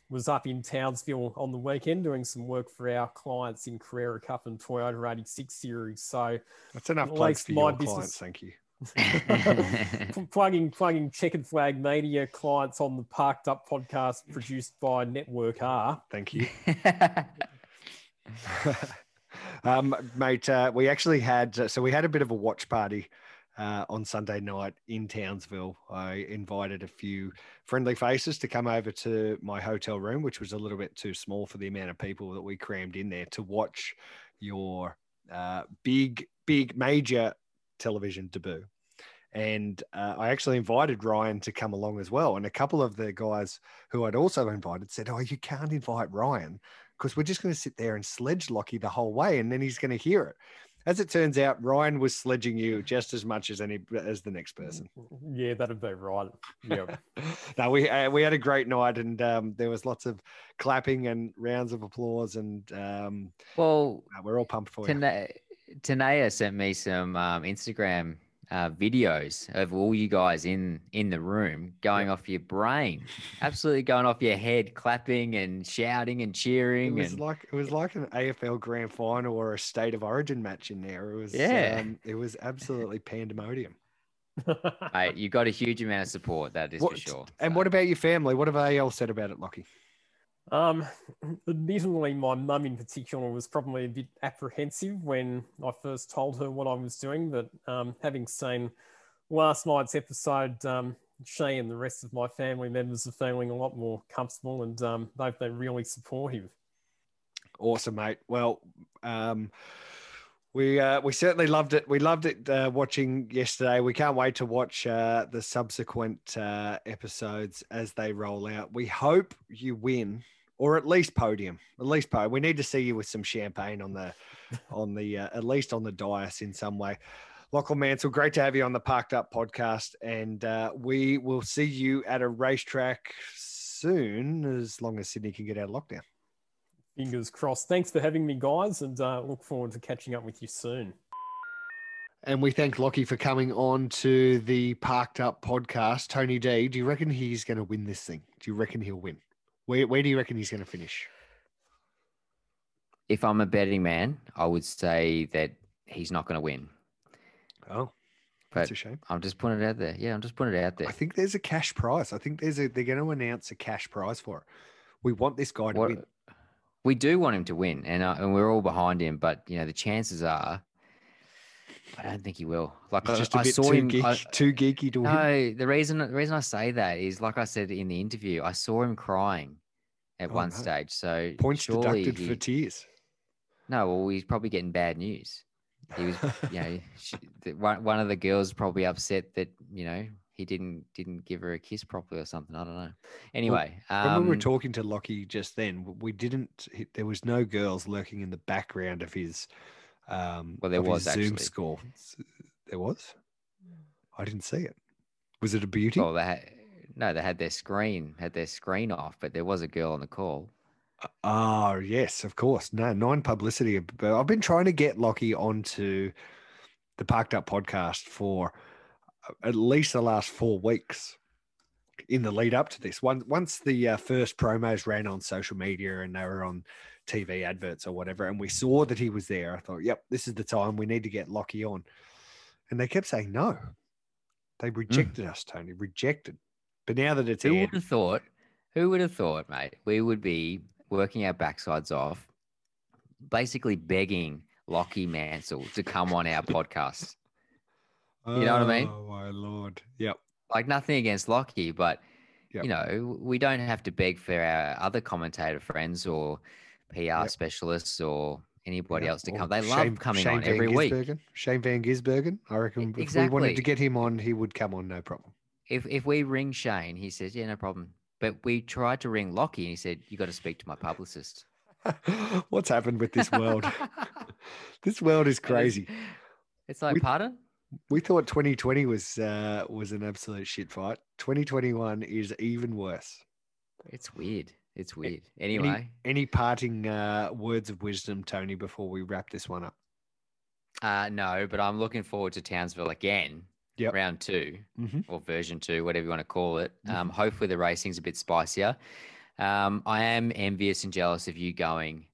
was up in Townsville on the weekend doing some work for our clients in Carrera Cup and Toyota 86 series. So that's enough plugs for my business, clients. Thank you. plugging plugging checkered flag media clients on the parked up podcast produced by network r thank you um, mate uh, we actually had uh, so we had a bit of a watch party uh, on Sunday night in Townsville. I invited a few friendly faces to come over to my hotel room, which was a little bit too small for the amount of people that we crammed in there to watch your uh, big, big, major television debut. And uh, I actually invited Ryan to come along as well. And a couple of the guys who I'd also invited said, Oh, you can't invite Ryan because we're just going to sit there and sledge Lockie the whole way and then he's going to hear it as it turns out, Ryan was sledging you just as much as any as the next person. Yeah, that'd be right. Yeah. no, we uh, we had a great night, and um, there was lots of clapping and rounds of applause, and um, well, we're all pumped for Tana- you. Tanea sent me some um, Instagram uh, videos of all you guys in in the room going off your brain, absolutely going off your head, clapping and shouting and cheering. It was and... like it was like an AFL Grand Final or a State of Origin match in there. It was yeah, um, it was absolutely pandemonium. Mate, you got a huge amount of support. That is what, for sure. And so. what about your family? What have they all said about it, Lockie? Um, admittedly, my mum in particular was probably a bit apprehensive when I first told her what I was doing. But um, having seen last night's episode, um, she and the rest of my family members are feeling a lot more comfortable and um, they've been really supportive. Awesome, mate. Well, um, we uh, we certainly loved it. We loved it uh, watching yesterday. We can't wait to watch uh, the subsequent uh, episodes as they roll out. We hope you win, or at least podium. At least podium. We need to see you with some champagne on the on the uh, at least on the dais in some way. Lachlan Mansell, great to have you on the Parked Up podcast, and uh, we will see you at a racetrack soon, as long as Sydney can get out of lockdown. Fingers crossed. Thanks for having me, guys, and uh, look forward to catching up with you soon. And we thank Lockie for coming on to the Parked Up podcast. Tony D, do you reckon he's going to win this thing? Do you reckon he'll win? Where, where do you reckon he's going to finish? If I'm a betting man, I would say that he's not going to win. Oh, But that's a shame. I'm just putting it out there. Yeah, I'm just putting it out there. I think there's a cash prize. I think there's a they're going to announce a cash prize for it. We want this guy to What- win. we do want him to win, and uh, and we're all behind him. But you know, the chances are, I don't think he will. Like I, just a I bit saw too, him. geek, I- too geeky to win. no, the reason the reason I say that is, like I said in the interview, I saw him crying at Oh, one no. stage. So Points deducted he, for tears. No, well, he's probably getting bad news. He was, you know, she, the, one one of the girls probably upset that you know he didn't didn't give her a kiss properly or something. I don't know. Anyway, when we were um, talking to Lockie just then, we didn't. he- There was no girls lurking in the background of his. Um, Well, there was Zoom actually. score. There was. I didn't see it. Was it a beauty? well, they had, no, they had their screen had their screen off, but there was a girl on the call. Oh yes, of course. No, non publicity. But I've been trying to get Lockie onto the Parked Up podcast for uh, at least the last four weeks in the lead up to this. Once once the uh, first promos ran on social media and they were on TV adverts or whatever, and we saw that he was there, I thought, "Yep, this is the time. We need to get Lockie on." And they kept saying no. They rejected us, Tony. Rejected. But now that it's Who would have thought? Who would have thought, mate? We would be working our backsides off, basically begging Lockie Mansell to come on our podcast. You know what I mean? Oh my lord! Yep. Like nothing against Lockie, but Yep. you know, we don't have to beg for our other commentator friends or PR specialists or anybody Yeah, else to or come. They Shane- love coming Shane on Van every week. Gisbergen. Shane Van Gisbergen. I reckon Exactly. if we wanted to get him on, he would come on, no problem. If if we ring Shane, he says, "Yeah, no problem." But we tried to ring Lockie, and he said, "You got to speak to my publicist." What's happened with this world? this world is crazy. It's like, We- pardon? We thought 2020 was uh, was an absolute shit fight. 2021 is even worse. It's weird. It's weird. Any- Anyway, any, parting uh, words of wisdom, Tony, before we wrap this one up? uh, no, but I'm looking forward to Townsville again. Yep. Round 2 Mhm. or version two, whatever you want to call it. Mm-hmm. Um, hopefully the racing's a bit spicier. Um, I am envious and jealous of you going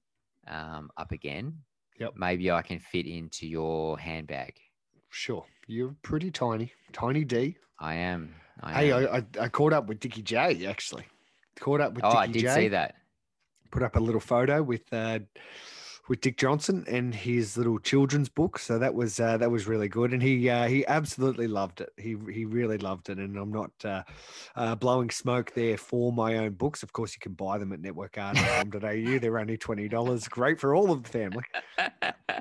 um, up again. Yep. Maybe I can fit into your handbag. Sure. You're pretty tiny, tiny D. I am. I Hey, am. I, I, I caught up with Dickie J actually. Caught up with oh, Dickie I did J. see that. put up a little photo with uh, with Dick Johnson and his little children's book. So that was uh, that was really good, and he uh, he absolutely loved it. He he really loved it, and I'm not uh, uh, blowing smoke there for my own books. Of course, you can buy them at networkart.com.au. They're only twenty dollars. Great for all of the family.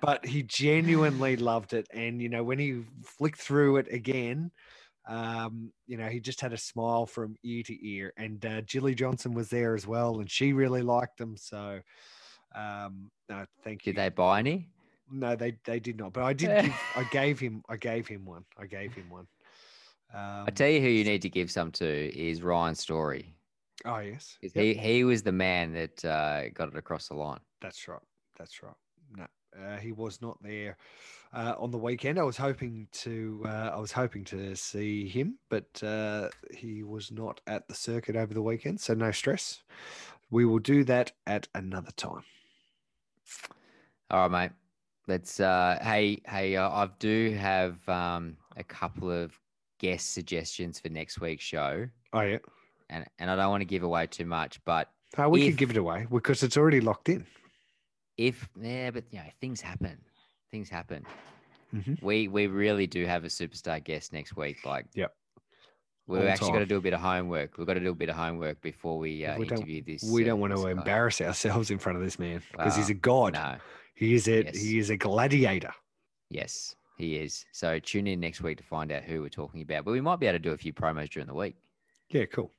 But he genuinely loved it, and you know when he flicked through it again. Um, you know, he just had a smile from ear to ear, and uh, Jillie Johnson was there as well, and she really liked him. So, um, no, thank you. Did they buy any? No, they they did not. But I did. Give, I gave him. I gave him one. I gave him one. Um, I tell you who you need to give some to is Ryan Story. oh yes, Yep, He he was the man that uh, got it across the line. that's right. That's right. No, uh, he was not there uh, on the weekend. I was hoping to. Uh, I was hoping to see him, but uh, he was not at the circuit over the weekend. So no stress. We will do that at another time. All right, mate. Let's. Uh, hey, hey. Uh, I do have um, a couple of guest suggestions for next week's show, Oh yeah. and and I don't want to give away too much, but Uh, we If- could give it away because it's already locked in. If yeah, but you know, things happen. Things happen. Mhm. We we really do have a superstar guest next week. Like, Yep. We've All actually got to do a bit of homework. We've got to do a bit of homework before we uh, we interview this. we uh, don't want to guy. embarrass ourselves in front of this man because he's a god. No. He is a Yes. he is a gladiator. Yes, he is. So tune in next week to find out who we're talking about. But we might be able to do a few promos during the week. Yeah, cool.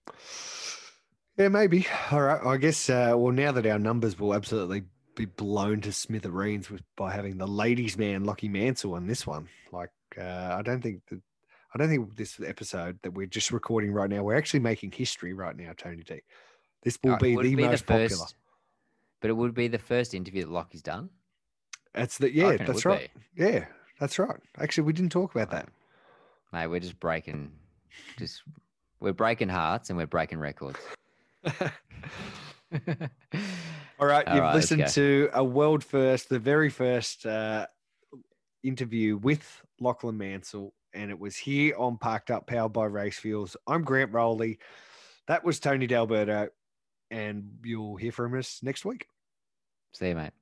Yeah, maybe. All right. I guess. Uh, well, now that our numbers will absolutely be blown to smithereens with by having the ladies' man Lockie Mansell on this one. Like, uh, I don't think that. I don't think this episode that we're just recording right now. We're actually making history right now, Tony D. This will Uh, be the it most popular. first- But it would be the first interview that Lockie's done. That's the yeah. That's right. Yeah, that's right. Actually, we didn't talk about that. Mate, we're just breaking, just we're breaking hearts and we're breaking records. All right, All you've right, listened to a world first, the very first uh, interview with Lachlan Mansell, and it was here on Parked Up, powered by Racefuels. I'm Grant Rowley. That was Tony D'Alberto, and you'll hear from us next week. See you, mate.